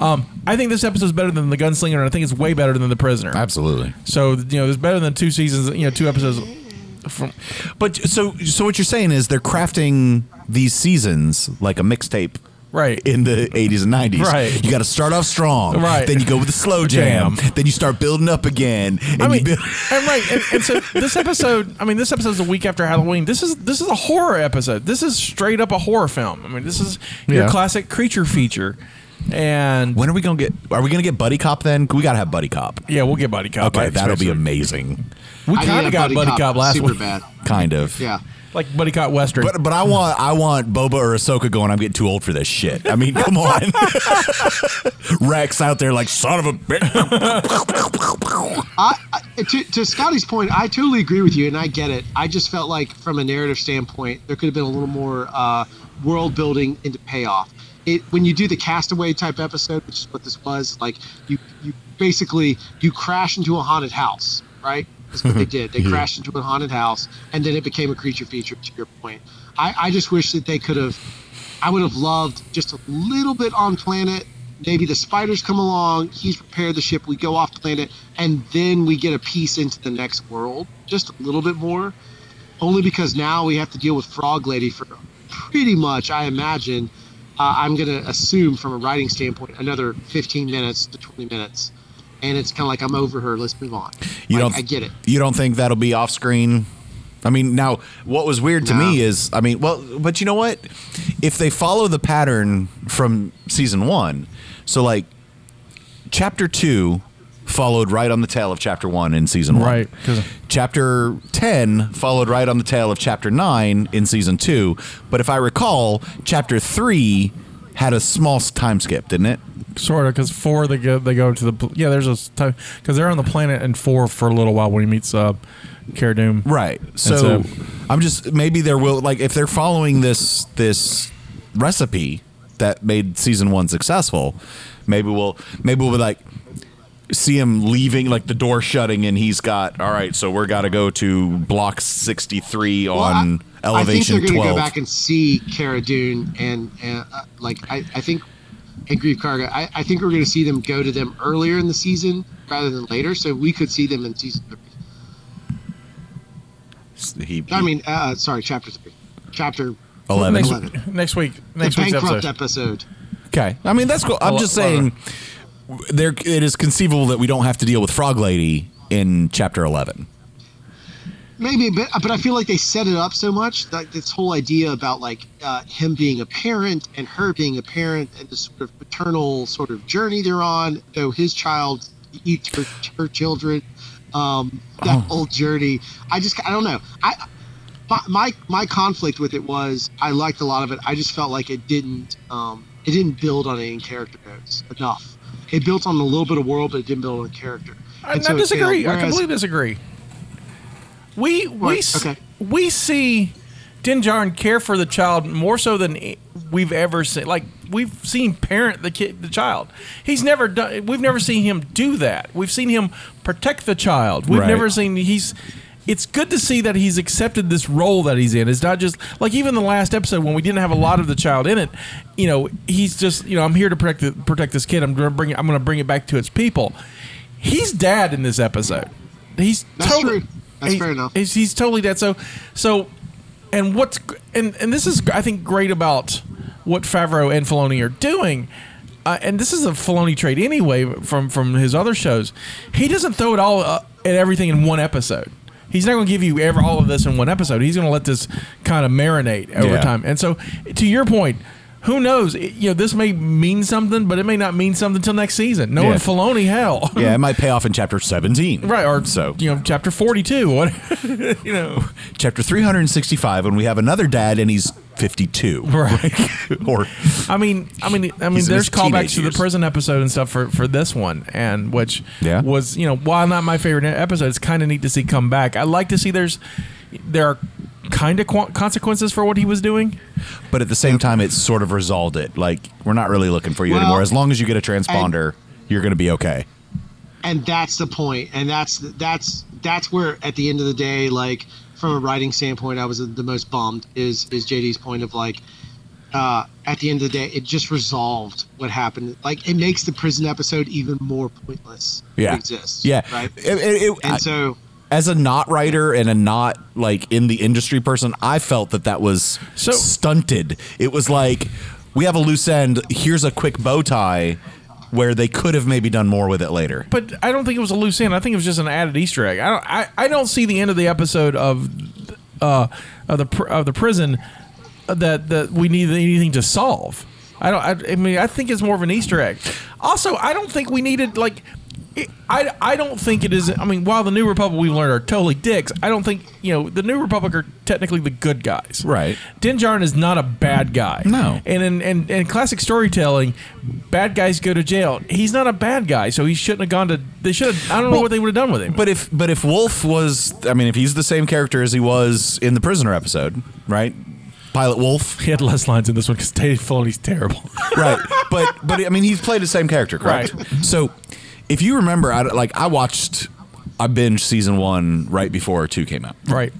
C: Um, I think this episode is better than the Gunslinger, and I think it's way better than the Prisoner.
D: Absolutely.
C: So you know, there's better than two seasons. You know, two episodes from
D: But so so what you're saying is they're crafting these seasons like a mixtape
C: right.
D: in the 80s and 90s.
C: Right.
D: You got to start off strong.
C: Right.
D: Then you go with the slow jam.
C: Jam.
D: Then you start building up again. And
C: I mean,
D: you build-
C: and right, and, and so this episode. I mean, this episode is a week after Halloween. This is this is a horror episode. This is straight up a horror film. I mean, this is your
D: Yeah.
C: classic creature feature. And
D: when are we gonna get? Are we gonna get Buddy Cop then? We gotta have Buddy Cop.
C: yeah, we'll get Buddy Cop.
D: Okay, that'll be amazing.
C: We kind of got Buddy Cop, last
B: super
C: week.
B: bad.
D: Kind of.
B: Yeah.
C: Like buddy cop western.
D: But but I want I want Boba or Ahsoka going. I'm getting too old for this shit. I mean, come on. Rex out there like son of a bitch.
B: I, I, to, to Scotty's point, I totally agree with you, and I get it. I just felt like, from a narrative standpoint, there could have been a little more uh, world building into payoff. It when you do the Castaway type episode, which is what this was, like you you basically you crash into a haunted house, right? That's what they did. They crashed into a haunted house, and then it became a creature feature. To your point, I, I just wish that they could have. I would have loved just a little bit on planet. Maybe the spiders come along. He's prepared the ship. We go off planet, and then we get a piece into the next world. Just a little bit more, only because now we have to deal with Frog Lady for pretty much. I imagine. Uh, I'm going to assume, from a writing standpoint, another 15 minutes to 20 minutes, and it's kind of like I'm over her. Let's move on.
D: You
B: Like,
D: don't
B: I get it.
D: You don't think that'll be off screen? I mean, now what was weird to
B: No.
D: me is, I mean, well, but you know what? If they follow the pattern from season one, so like chapter two followed right on the tail of chapter one in season one.
C: Right, 'cause-
D: Chapter 10 followed right on the tail of chapter 9 in season 2. But if I recall, chapter 3 had a small time skip, didn't it?
C: Sort of, because four they go they go to the yeah. There's a time because they're on the planet and four for a little while when he meets uh, Cara Dune.
D: Right. So,
C: so-
D: I'm just maybe there will like if they're following this this recipe that made season 1 successful, maybe we'll maybe we'll be like see him leaving like the door shutting and he's got all right so we're got to go to block 63
B: Well,
D: on
B: I,
D: elevation
B: I think they're
D: 12
B: to go back and see Cara Dune and, and uh, like I, I think and Greef Karga. I, I think we're going to see them go to them earlier in the season rather than later. So we could see them in season. Three.
D: he,
B: I mean, uh, sorry, chapter three, chapter
D: 11
C: Next,
B: Eleven.
C: next week,
B: the
C: next week's
B: bankrupt
C: episode.
B: episode.
D: Okay, I mean that's cool. I'm
C: Well,
D: just
C: well,
D: saying, there it is conceivable that we don't have to deal with Frog Lady in chapter eleven.
B: Maybe, but but I feel like they set it up so much like this whole idea about like uh, him being a parent and her being a parent and the sort of paternal sort of journey they're on. Though his child eats her, her children, um, that whole journey. I just I don't know. I my, my my conflict with it was I liked a lot of it. I just felt like it didn't um, it didn't build on any character notes enough. It built on a little bit of world, but it didn't build on character.
C: I,
B: And
C: I
B: so, you know,
C: disagree. I completely disagree. We we
B: okay.
C: we see Din Djarin care for the child more so than we've ever seen. Like we've seen parent the kid, the child. He's never done. We've never seen him do that. We've seen him protect the child. We've
D: Right.
C: never seen he's. It's good to see that he's accepted this role that he's in. It's not just like even the last episode when we didn't have a lot of the child in it. You know, he's just you know I'm here to protect the, protect this kid. I'm to bring it, I'm to bring it back to its people. He's dad in this episode. He's
B: That's
C: totally,
B: true. That's
C: he-
B: fair enough.
C: He's, he's totally dead. So, so, and what's and and this is I think great about what Favreau and Filoni are doing. Uh, and this is a Filoni trait anyway from from his other shows. He doesn't throw it all uh, at everything in one episode. He's not going to give you ever all of this in one episode. He's going to let this kind of marinate over
D: Yeah.
C: time. And so, to your point, who knows? It- you know, this may mean something, but it may not mean something until next season. Knowing
D: Yeah.
C: Filoni, hell,
D: Yeah, it might pay off in chapter seventeen.
C: right? Or
D: so
C: you know, chapter forty-two. What you know?
D: chapter three hundred and sixty-five when we have another dad and he's fifty-two.
C: Right.
D: or
C: I mean, I mean, I mean, there's
D: his
C: callbacks
D: teenage
C: to the prison episode and stuff for for this one, and which
D: Yeah.
C: was you know while not my favorite episode, it's kind of neat to see come back. I like to see there's there are kind of qu- consequences for what he was doing.
D: but at the same time, it's sort of resolved it. Like we're not really looking for you
B: Well,
D: anymore. As long as you get a transponder, you're going to be okay.
B: and that's the point and that's that's that's where at the end of the day like from a writing standpoint i was the most bummed is is jd's point of like uh at the end of the day it just resolved what happened. Like it makes the prison episode even more pointless
D: Yeah,
B: it exists
D: Yeah,
B: right?
D: It- it- it-
B: and
D: I-
B: so
D: as a not writer and a not like in the industry person, I felt that that was
C: So-
D: stunted. It was like we have a loose end. Here's a quick bow tie, where they could have maybe done more with it later.
C: But I don't think it was a loose end. I think it was just an added Easter egg. I don't. I, I don't see the end of the episode of uh of the pr- of the prison that that we need anything to solve. I don't. I, I mean, I think it's more of an Easter egg. Also, I don't think we needed like it, I, I don't think it is. I mean, while the New Republic we've learned are totally dicks, I don't think you know the New Republic are technically the good guys.
D: Right.
C: Din Djarin is not a bad guy.
D: No.
C: And in, in, in classic storytelling, bad guys go to jail. He's not a bad guy, so he shouldn't have gone to. They should have. I don't know what they would have done with him.
D: But if but if Wolf was, I mean, if he's the same character as he was in the prisoner episode, right? Pilot Wolf,
C: he had less lines in this one because Dave Filoni's terrible.
D: right? But but I mean, he's played the same character, correct? So if you remember, I, like I watched, I binged season one right before two came out.
C: right.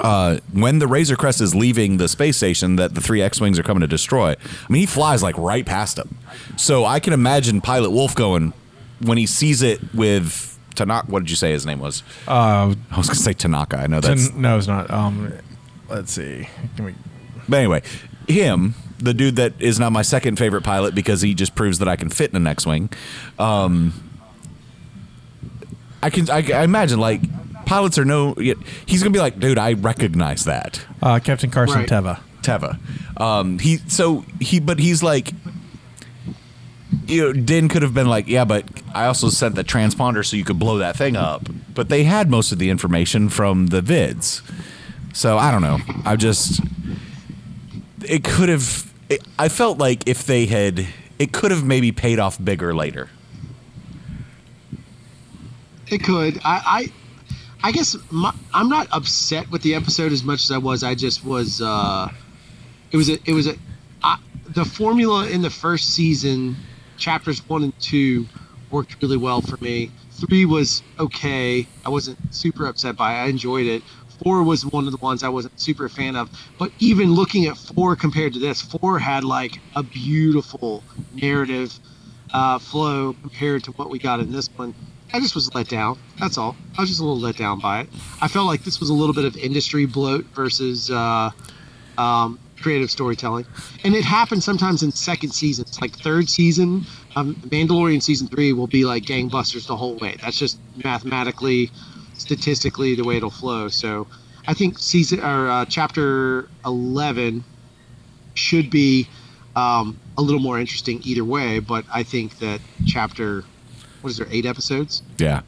D: uh, when the Razor Crest is leaving the space station that the three X-wings are coming to destroy, I mean, he flies like right past them. So I can imagine Pilot Wolf going when he sees it with Tanaka. What did you say his name was?
C: Uh,
D: I was going to say Tanaka. I know that's.
C: Tin- no, it's not. Um, let's see. Can we?
D: But anyway, him, the dude that is now my second favorite pilot because he just proves that I can fit in an X-wing. Um, I can. I, I imagine like pilots are no. He's going to be like, dude, I recognize that.
C: Uh, Captain Carson
B: Right.
C: Teva.
D: Teva. Um, he so he but he's like you know, Din could have been like, yeah, but I also sent the transponder so you could blow that thing up. But they had most of the information from the vids. So I don't know. I just it could have it, I felt like if they had it could have maybe paid off bigger later.
B: It could. I, I, I guess my, I'm not upset with the episode as much as I was. I just was. Uh, it was a. It was a. I, the formula in the first season, chapters one and two, worked really well for me. Three was okay. I wasn't super upset by. it. I enjoyed it. Four was one of the ones I wasn't super a fan of. But even looking at four compared to this, four had like a beautiful narrative uh, flow compared to what we got in this one. I just was let down. That's all. I was just a little let down by it. I felt like this was a little bit of industry bloat versus uh, um, creative storytelling, and it happens sometimes in second seasons. Like third season, um, Mandalorian season three will be like gangbusters the whole way. That's just mathematically, statistically the way it'll flow. So, I think season or uh, chapter eleven should be um, a little more interesting either way. But I think that chapter, what is there, eight episodes
D: Yeah.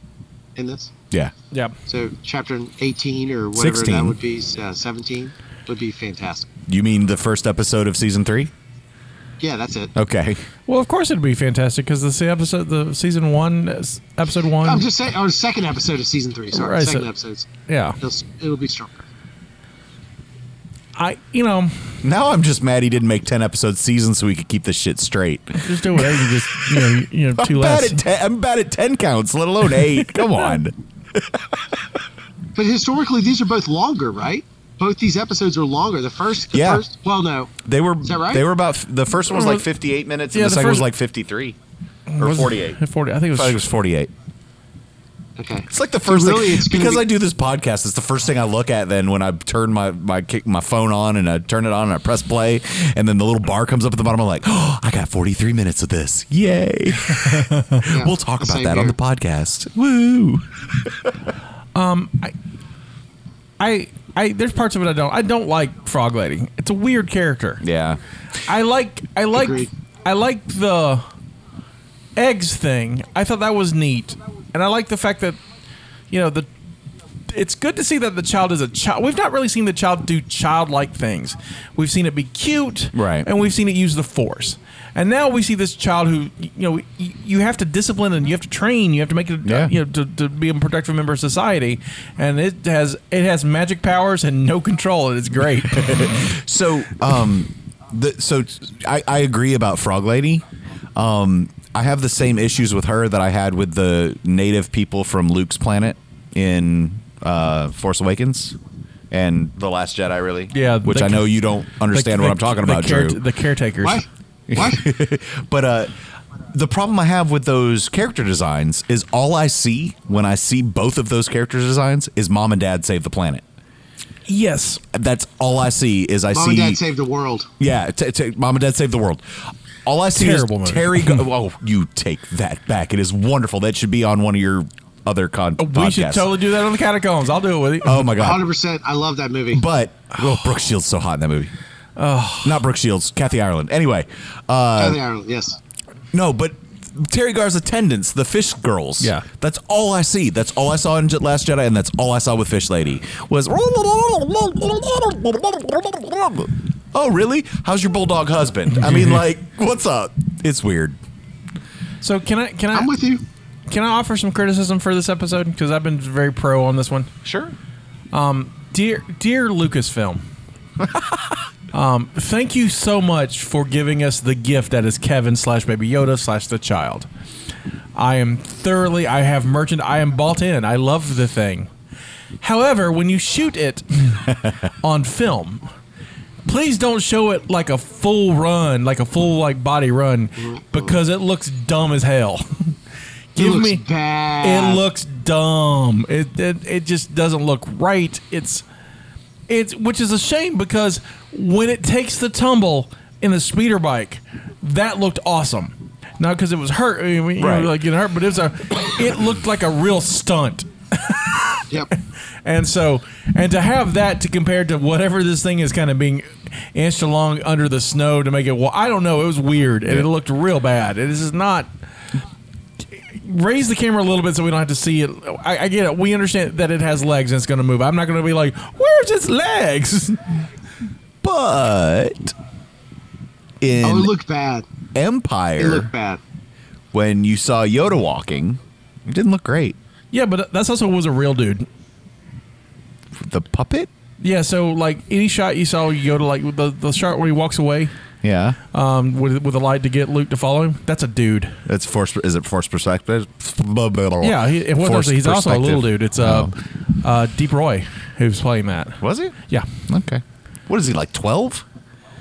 B: in this?
D: Yeah.
C: Yeah.
B: So chapter 18 or whatever
D: 16.
B: that would be, uh, 17 would be fantastic.
D: You mean the first episode of season 3?
B: Yeah, that's it.
D: Okay.
C: Well, of course it'd be fantastic because the episode, the season one, episode one.
B: I'm just saying, or second episode of season three. Sorry,
C: Right,
B: second
C: so-
B: episodes.
C: yeah.
B: It'll, it'll be stronger.
C: I, you know,
D: Now I'm just mad he didn't make 10 episode seasons so we could keep this shit straight.
C: just do whatever. You just, you know, you, you know, two
D: I'm bad,
C: less.
D: at ten, I'm bad at 10 counts, let alone 8. Come on.
B: But historically, these are both longer, right? Both these episodes are longer. The first, the
D: Yeah.
B: first, well, no,
D: They were
B: that right?
D: they were about the first one was like 58 minutes and
C: yeah,
D: the,
C: the
D: second was
C: first-
D: like 53 or
C: Was it-
D: 48.
C: 40. I think it
D: I
C: was.
D: thought it was 48.
B: Okay.
D: It's like the
B: So
D: first
B: really,
D: thing
B: it's gonna
D: because
B: be-
D: I do this podcast. It's the first thing I look at. Then when I turn my my my phone on and I turn it on and I press play, and then the little bar comes up at the bottom. I'm like, oh, I got 43 minutes of this. Yay!
B: Yeah,
D: we'll talk about
B: same
D: that on the podcast. Woo!
C: Um, I, I, there's parts of it I don't. I don't like Frog Lady. It's a weird character.
D: Yeah,
C: I like, I like,
B: Agreed.
C: I like the eggs thing. I thought that was neat, and I like the fact that, you know, the. It's good to see that the child is a child. We've not really seen the child do childlike things. We've seen it be cute,
D: Right.
C: And we've seen it use the force. And now we see this child who, you know, you, have to discipline and you have to train. You have to make it,
D: Yeah.
C: you know, to, to be a productive member of society. And it has it has magic powers and no control, and it's great.
D: So, um, the, so I, I agree about Frog Lady. Um, I have the same issues with her that I had with the native people from Luke's planet in uh, Force Awakens and the Last Jedi. Really,
C: Yeah,
D: Which
C: the-
D: I know you don't understand
C: The-
D: what I'm talking
C: the
D: about,
C: care-
D: Drew.
C: The caretakers.
B: What? What?
D: But uh, the problem I have with those character designs is all I see when I see both of those character designs is mom and dad save the planet.
C: Yes.
D: That's all I see is I
B: Mom
D: see mom
B: and Dad save the world.
D: Yeah, t- t- Mom and Dad Save the World. All I see
C: Terrible
D: is
C: movie.
D: Terry. Go- oh, you take that back. It is wonderful. That should be on one of your other con.
C: We should totally do that on the catacombs. I'll do it with you.
D: Oh my god!
B: 100%. I love that movie.
D: But oh, Brooke Shields so hot in that movie. Oh, not Brooke Shields, Kathy Ireland. Anyway, uh,
B: Kathy Ireland, yes.
D: no, but Teri Garr's attendants, the fish girls.
C: Yeah.
D: that's all I see. That's all I saw in Last Jedi, and that's all I saw with Fish Lady was. Oh, really? How's your bulldog husband? I mean, like, what's up? It's weird.
C: So can I can I
B: I'm with you.
C: can I offer some criticism for this episode because I've been very pro on this one.
D: Sure.
C: Um, Dear dear Lucasfilm. um, thank you so much for giving us the gift that is Kevin slash Baby Yoda slash the child. I am thoroughly I have merchant I am bought in. I love the thing. However, when you shoot it on film, please don't show it like a full run, like a full like body run, because it looks dumb as hell.
B: It
C: Give
B: looks
C: me
B: bad.
C: it looks dumb. It, it it just doesn't look right. It's it's which is a shame because when it takes the tumble in the speeder bike, that looked awesome. Not because it was hurt, I mean, you know,
D: Right.
C: like getting hurt, but it was a it looked like a real stunt.
B: Yep.
C: And so, and to have that to compare to whatever this thing is kind of being inched along under the snow to make it, well, I don't know. It was weird and it looked real bad. It is not. Raise the camera a little bit so we don't have to see it. I, I get it. We understand that it has legs and it's going to move. I'm not going to be like, where's its legs?
D: But in
B: Oh, it looked bad.
D: Empire, It
B: looked bad.
D: when you saw Yoda walking, it didn't look great.
C: Yeah, but that's also was a real dude.
D: The puppet?
C: Yeah, so like any shot you saw you go to like the, the shot where he walks away
D: Yeah.
C: um, with, with a light to get Luke to follow him, that's a dude.
D: That's force. Is it force perspective?
C: Yeah, he, it was he's also a little dude. It's uh,
D: Oh.
C: uh, Deep Roy who's playing that.
D: Was he?
C: Yeah,
D: Okay. What is he like? Twelve?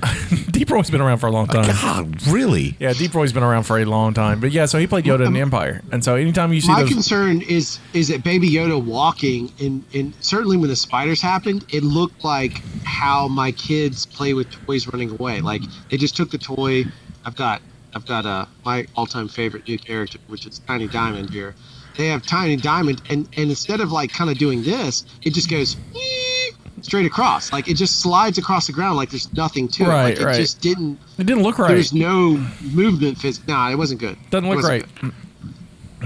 C: Deep Roy's been around for a long time.
D: God, really?
C: Yeah, Deep Roy's been around for a long time. But yeah, so he played Yoda in the Empire, and so anytime you see
B: My
C: those,
B: concern is is that Baby Yoda walking, and and certainly when the spiders happened, it looked like how my kids play with toys running away. Like they just took the toy. I've got I've got uh, my all-time favorite new character, which is Tiny Diamond here. They have Tiny Diamond, and and instead of like kind of doing this, it just goes straight across. Like it just slides across the ground like there's nothing to
C: Right,
B: it. Like it
C: right.
B: just didn't.
C: it didn't look right.
B: There's no movement. Phys- nah, it wasn't good.
C: Doesn't look right.
B: good. Mm.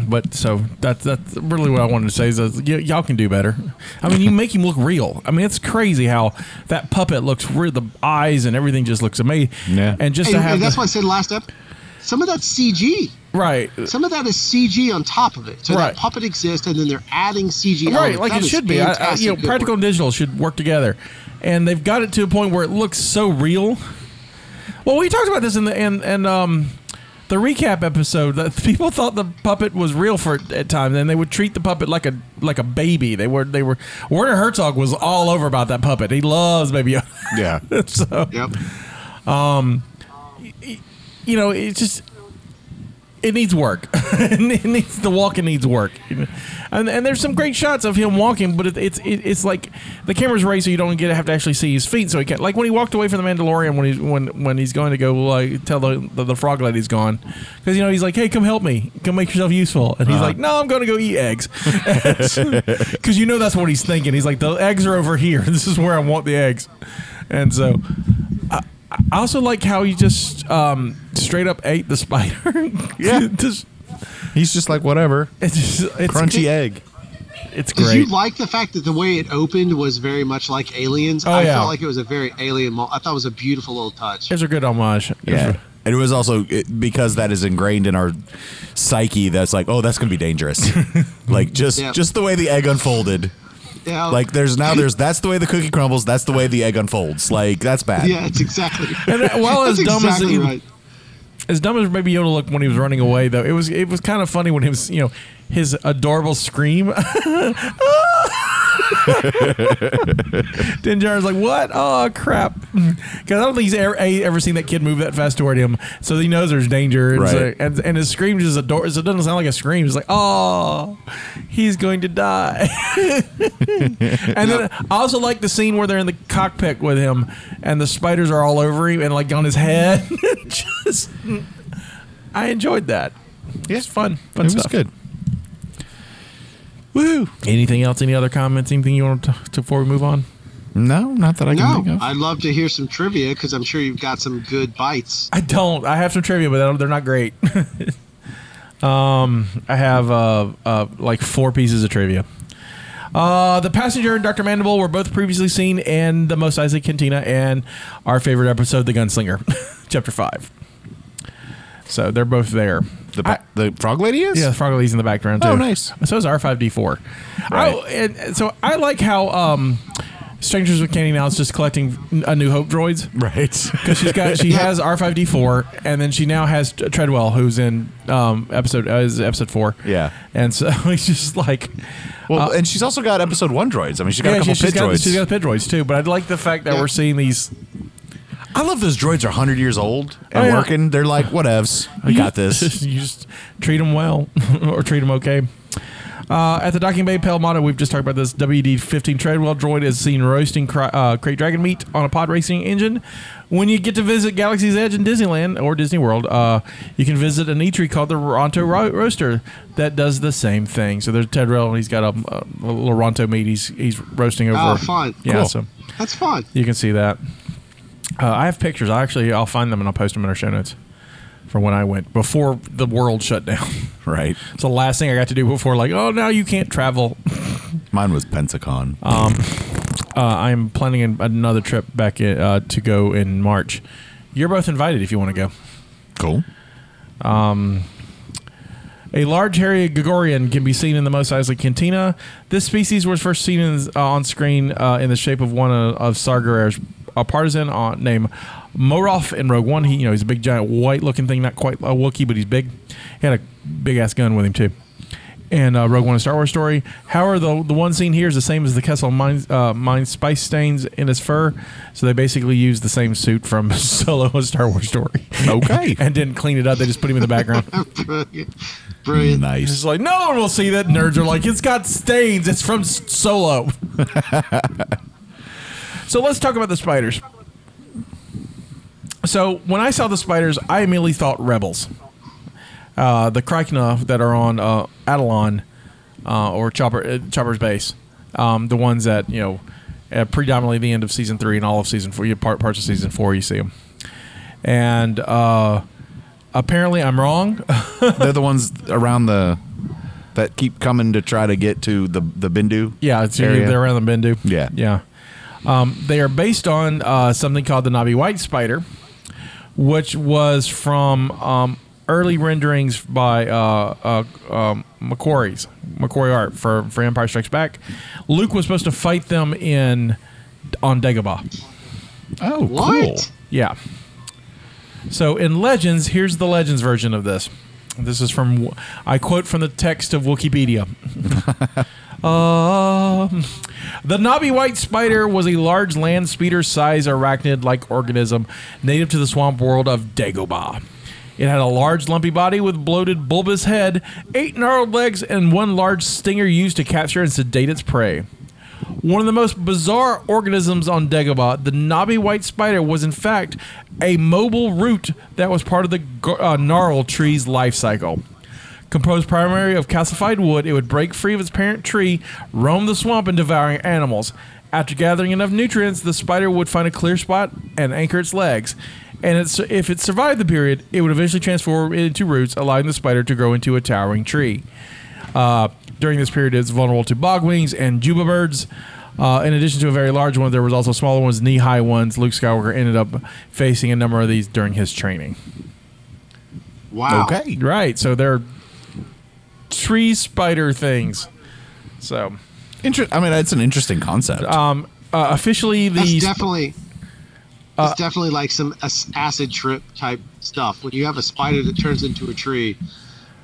C: But so that's that's really what I wanted to say is that y- y'all can do better. I mean, you make him look real. I mean, it's crazy how that puppet looks real. The eyes and everything just looks amazing.
D: Yeah.
C: And just
B: And,
C: to have
B: and that's
C: the-
B: why I said last up. Some of that's CG.
C: right,
B: Some of that is CG on top of it. So
C: Right.
B: that puppet exists, and then they're adding CG.
C: right, like
B: That
C: it
B: is
C: should be. I, I, you know, practical
B: work.
C: and digital should work together, and they've got it to a point where it looks so real. Well, we talked about this in the and and um the recap episode that people thought the puppet was real for at times, and they would treat the puppet like a like a baby. They were they were Werner Herzog was all over about that puppet. He loves Baby Yoda.
D: Yeah.
C: so
B: Yep.
C: You know, it's just it needs work. it needs the walking needs work, and and there's some great shots of him walking, but it, it's it, it's like the camera's raised so you don't get to have to actually see his feet. So he can't like when he walked away from the Mandalorian when he's when when he's going to go like tell the the, the frog lady's gone because you know he's like hey come help me come make yourself useful and he's uh-huh. like no I'm going to go eat eggs because you know that's what he's thinking. He's like the eggs are over here. This is where I want the eggs, and so. I also like how he just um, straight up ate the spider.
D: Yeah.
C: just,
D: He's just like whatever.
C: it's just, it's
D: Crunchy egg.
C: It's great.
B: Did
C: great.
B: you like the fact that the way it opened was very much like Aliens?
C: Oh,
B: I
C: yeah.
B: felt like it was a very alien. Mo- I thought it was a beautiful little touch.
C: It's a good homage.
D: Yeah. And it was also it, because that is ingrained in our psyche. That's like, oh, that's gonna be dangerous. like just
B: Yeah.
D: just the way the egg unfolded.
B: Yeah,
D: Like there's now there's that's the way the cookie crumbles. That's the way the egg unfolds. Like that's bad.
B: yeah, it's exactly.
C: And uh, while as
B: That's
C: dumb as
B: exactly
C: he,
B: right.
C: as dumb as Baby Yoda looked when he was running away, though, it was it was kind of funny when he was you know his adorable scream. Din Djarin's like, "What? Oh crap!" Because I don't think he's ever, A, ever seen that kid move that fast toward him, so he knows there's danger. And, so- and, and his scream just adorable. It doesn't sound like a scream. It's like, "Oh, he's going to die." and then I also like the scene where they're in the cockpit with him, and the spiders are all over him and like on his head. just, I enjoyed that.
D: Yeah.
C: It's fun. Fun
D: it
C: stuff.
D: was good. Woo!
C: Anything else? Any other comments? Anything you want to, to before we move on?
D: No, not that I can think of.
B: I'd love to hear some trivia because I'm sure you've got some good bites.
C: I don't. I have some trivia, but they're not great. Um, I have uh, uh, like four pieces of trivia. Uh, the passenger and Dr. Mandible were both previously seen in the Mos Eisley Cantina and our favorite episode, The Gunslinger, Chapter 5. So they're both there.
D: The pa- the frog lady is.
C: Yeah, the Frog Lady's in the background too.
D: Oh, nice.
C: So is R5D4.
D: Right.
C: Oh, and so I like how um, Strangers with Candy now is just collecting a New Hope droids
D: Right.
C: because she's got she has R5D4 and then she now has Treadwell who's in um, episode uh, is episode four.
D: Yeah.
C: and so it's just like.
D: Well, and she's also got episode one droids. I mean, she's got a couple
C: she,
D: pit
C: got,
D: droids.
C: she's got pit droids too, but I like the fact that
B: Yeah.
C: we're seeing these.
D: I love those droids are 100 years old and
C: Oh, yeah.
D: working. They're like, whatevs. We got this.
C: you just treat them well or treat them okay. Uh, at the docking bay, Peli Motto, we've just talked about this. WD 15 Treadwell droid is seen roasting cra- uh, krayt dragon meat on a pod racing engine. When you get to visit Galaxy's Edge in Disneyland or Disney World, uh, you can visit an eatery called the Ronto Ro- Roaster that does the same thing. So there's Treadwell, and he's got a, a little Ronto meat he's, he's roasting over.
B: Oh, fun.
C: Yeah,
D: Cool.
C: so
B: That's fun.
C: you can see that. Uh, I have pictures. I actually I'll find them and I'll post them in our show notes for when I went before the world shut down.
D: Right.
C: it's the last thing I got to do before like oh now you can't travel.
D: Mine was Pensacon.
C: Uh, I'm planning an- another trip back in, uh, to go in March. You're both invited if you want to go.
D: cool.
C: A large hairy Gigoran can be seen in the Mos Eisley Cantina. This species was first seen in, uh, on screen uh, in the shape of one of, of Saw Gerrera's a partisan uh, named Moroff in Rogue One. He, you know, he's a big, giant, white-looking thing, not quite a Wookiee, but he's big. He had a big-ass gun with him too. And uh, Rogue One, a Star Wars story. However, the the one seen here is the same as the Kessel mine, uh, mine spice stains in his fur. So they basically used the same suit from Solo, a Star Wars story.
D: Okay.
C: and didn't clean it up. They just put him in the background.
B: Brilliant. Brilliant.
D: nice.
C: It's like no one will see that. Nerds are like, it's got stains. It's from Solo. So let's talk about the spiders. So when I saw the spiders, I immediately thought rebels. Uh, the Krykna that are on uh, Atollon uh, or Chopper uh, Chopper's base, um, the ones that you know, uh, predominantly the end of season three and all of season four, you part parts of season four, you see them, and uh, apparently I'm wrong.
D: They're the ones around the that keep coming to try to get to the the Bendu.
C: Yeah, it's
D: area.
C: they're around the Bendu.
D: Yeah.
C: yeah. Um, they are based on uh, something called the Knobby White Spider, which was from um, early renderings by uh, uh, um, McQuarrie's McQuarrie Art for for Empire Strikes Back. Luke was supposed to fight them in on Dagobah.
D: Oh,
B: What?
C: Yeah. So in Legends, here's the Legends version of this. This is from I quote from the text of Wikipedia. Um, the knobby white spider was a large land speeder size arachnid like organism native to the swamp world of Dagobah. It had a large lumpy body with bloated bulbous head, eight gnarled legs, and one large stinger used to capture and sedate its prey. One of the most bizarre organisms on Dagobah, the knobby white spider was in fact a mobile root that was part of the uh, gnarl tree's life cycle. Composed primarily of calcified wood, it would break free of its parent tree, roam the swamp, and devouring animals. After gathering enough nutrients, the spider would find a clear spot and anchor its legs. And it's, if it survived the period, it would eventually transform into roots, allowing the spider to grow into a towering tree. Uh, during this period, it's vulnerable to bogwings and juba birds. Uh, in addition to a very large one, there was also smaller ones, knee-high ones. Luke Skywalker ended up facing a number of these during his training.
B: Wow.
D: Okay.
C: Right, so they're tree spider things. So,
D: Inter- I mean, it's an interesting concept.
C: um, uh, officially,
B: That's
C: the
B: definitely. it's definitely like some ac- acid trip type stuff. When you have a spider that turns into a tree,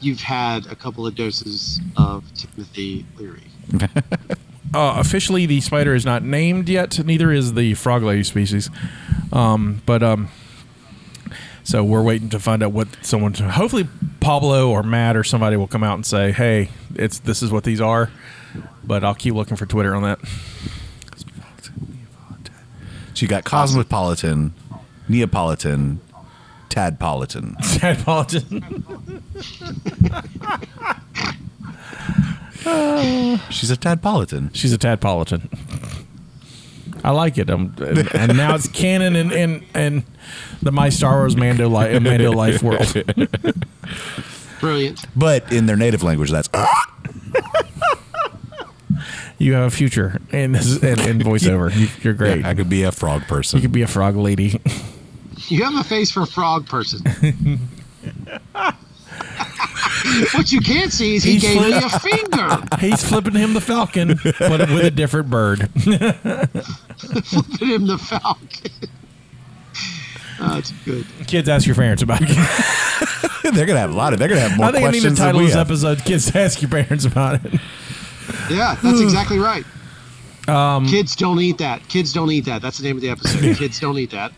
B: you've had a couple of doses of Timothy Leary.
C: uh, officially the spider is not named yet. Neither is the frog lady species. Um, but um, so we're waiting to find out what someone. Hopefully, Pablo or Matt or somebody will come out and say, "Hey, it's this is what these are." But I'll keep looking for Twitter on that.
D: so you got Cosmopolitan, Neapolitan, Tadpolitan.
C: Tadpolitan.
D: She's a Tadpolitan.
C: She's a Tadpolitan. I like it. Um, and, and now it's canon in, in, in the My Star Wars Mando, li- Mando Life world.
B: Brilliant.
D: But in their native language, that's
C: You have a future in this in, in voiceover. You, you're great.
D: I could be a frog person.
C: you could be a frog lady.
B: You have a face for a frog person. what you can't see is he
C: He's
B: gave me a finger.
C: He's flipping him the falcon, but with a different bird.
B: Flipping him the falcon. Oh, that's good.
C: Kids, ask your parents about it.
D: they're gonna have a lot of. They're gonna have more
C: I think I need
D: questions
C: to title
D: we
C: this
D: have.
C: episode "Kids, ask your parents about it."
B: Yeah, that's exactly right.
C: Um,
B: Kids don't eat that. Kids don't eat that. That's the name of the episode. Kids don't eat that.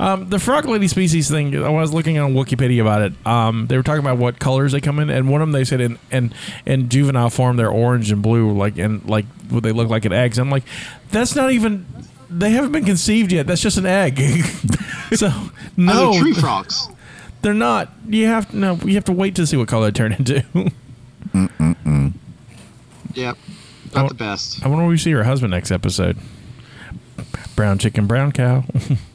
C: The frog lady species thing. I was looking on Wikipedia about it. Um, they were talking about what colors they come in, and one of them they said in in, in juvenile form they're orange and blue, like and like what they look like at eggs. I'm like, that's not even. They haven't been conceived yet. That's just an egg. so no,
B: tree frogs.
C: they're not. You have no. You have to wait to see what color they turn into.
B: Yep. Not the best.
C: I wonder where we see her husband next episode. Brown chicken, brown cow.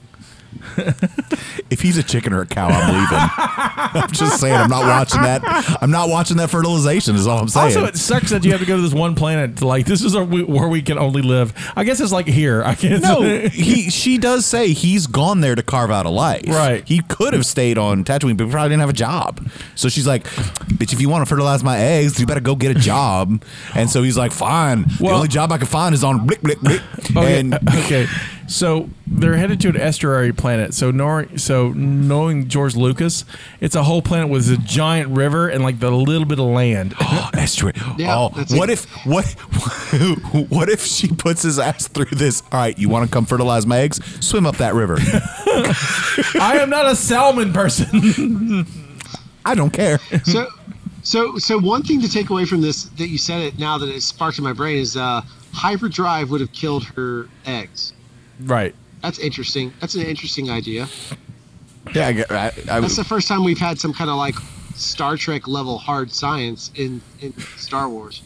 D: If he's a chicken or a cow, I'm leaving. I'm just saying, I'm not watching that. I'm not watching that fertilization. Is all I'm saying.
C: Also, it sucks that you have to go to this one planet. To like, this is our, where we can only live. I guess it's like here. I guess.
D: no, he she does say he's gone there to carve out a life.
C: Right.
D: He could have stayed on Tatooine, but probably didn't have a job. So she's like, "Bitch, if you want to fertilize my eggs, you better go get a job." And so he's like, "Fine. the only job I can find is on blick blick blick."
C: Okay.
D: And
C: okay. So they're headed to an estuary planet. So knowing, so knowing George Lucas, it's a whole planet with a giant river and like the little bit of land.
D: estuary.
B: Yeah,
D: oh, what
B: it.
D: if what what if she puts his ass through this? All right, you want to come fertilize my eggs? Swim up that river.
C: I am not a salmon person.
D: I don't care.
B: So, so, so one thing to take away from this that you said it now that it sparked in my brain is uh, hyperdrive would have killed her eggs.
C: Right.
B: That's interesting. That's an interesting idea.
D: Yeah, I, get- I, I,
B: That's the first time we've had some kind of like Star Trek level hard science in in Star Wars.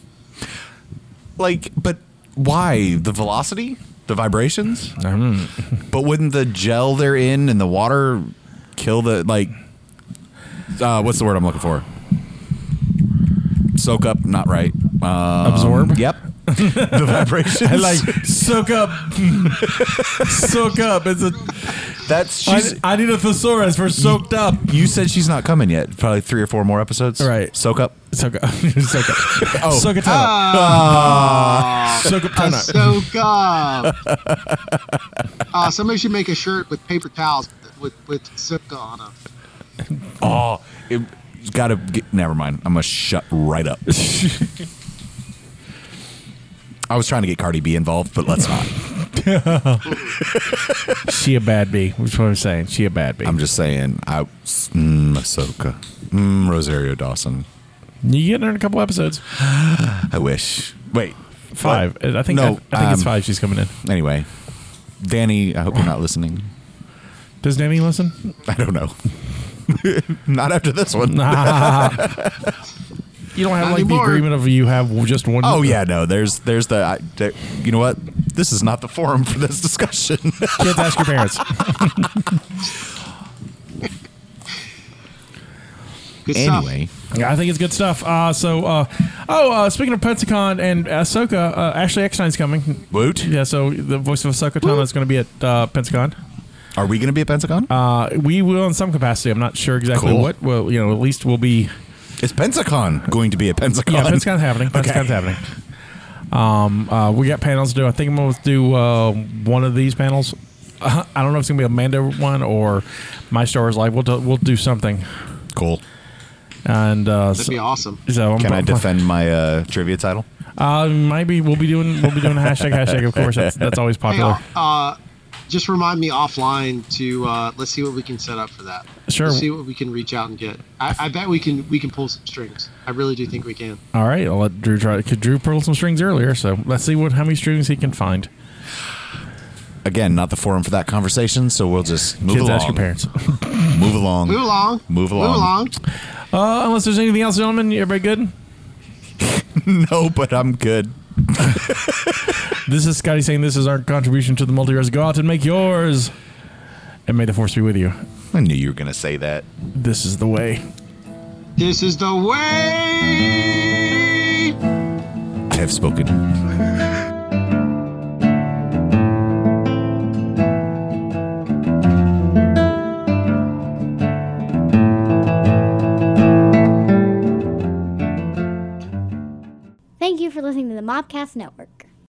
D: like, but why the velocity, the vibrations?
C: Mm.
D: But wouldn't the gel they're in and the water kill the like? Uh, what's the word I'm looking for? Soak up, not right. Um,
C: Absorb?
D: Yep. The vibrations.
C: I like soak up, soak up. It's a.
D: that's.
C: I,
D: She's,
C: I need a thesaurus for soaked up.
D: you said she's not coming yet. Probably three or four more episodes.
C: Right.
D: Soak up.
C: Soak up. soak up.
D: Oh.
C: Soak a ton up.
B: Ah,
C: Soak up ton up.
B: soak up. Uh, somebody should make a shirt with paper towels with with soak on them.
D: Oh, it, has got to get. Never mind. I'm gonna shut right up. I was trying to get Cardi B involved, but let's not.
C: She a bad bee. That's what I'm saying. She a bad bee.
D: I'm just saying. I mm, Ahsoka, mm, Rosario Dawson.
C: you get her in a couple episodes.
D: I wish. Wait,
C: Five. I think.
D: No,
C: I, I think it's
D: um,
C: five. She's coming in.
D: Anyway, Danny. I hope you're not listening.
C: Does Danny listen?
D: I don't know. not after this one.
C: you don't have
B: Not
C: like the agreement of you have just one.
D: Oh yeah, no. There's there's the. I, there, you know what? This is not the forum for this discussion.
C: Kids, ask your parents.
B: Good
D: anyway,
C: Yeah, I think it's good stuff. Uh, so, uh, oh, uh, speaking of Pensacon and Ahsoka, uh, Ashley Eckstein's coming.
D: Woot.
C: Yeah, so the voice of Ahsoka Tano is going to be at uh, Pensacon.
D: Are we going to be at Pentagon?
C: Uh, we will in some capacity. I'm not sure exactly
D: Cool.
C: what. Well, you know, at least we'll be.
D: Is Pensacon going to be at Pensacon?
C: Yeah, Pensacon's happening. Pensacon's happening. Um, uh, we got panels to do. I think I'm going to do uh, one of these panels. Uh, I don't know if it's going to be a Mando one or My Star Wars Life. We'll do, we'll do something.
D: Cool.
C: And uh,
B: That'd
C: so,
B: be awesome.
C: so I'm
D: Can I defend my uh, trivia title?
C: Uh, maybe we'll be doing we'll be doing a hashtag hashtag. Of course, that's that's always
B: Hey,
C: popular.
B: uh, just remind me offline to uh, let's see what we can set up for that.
C: Sure.
B: Let's see what we can reach out and get. I, I bet we can we can pull some strings. I really do think we can.
C: All right, I'll let Drew try. Could Drew pull some strings earlier? So let's see what how many strings he can find.
D: Again, not the forum for that conversation, so we'll just move
C: Kids,
D: along.
C: ask your parents.
D: Move along.
B: Move along.
D: Move along.
B: Move along.
C: Uh, unless there's anything else, gentlemen, everybody good?
D: no, but I'm good.
C: This is Scotty saying this is our contribution to the multiverse. Go out and make yours, and may the force be with you.
D: I knew you were going to say that.
C: This is the way.
B: This is the way.
D: I have spoken.
A: You for listening to the Mopcast Network.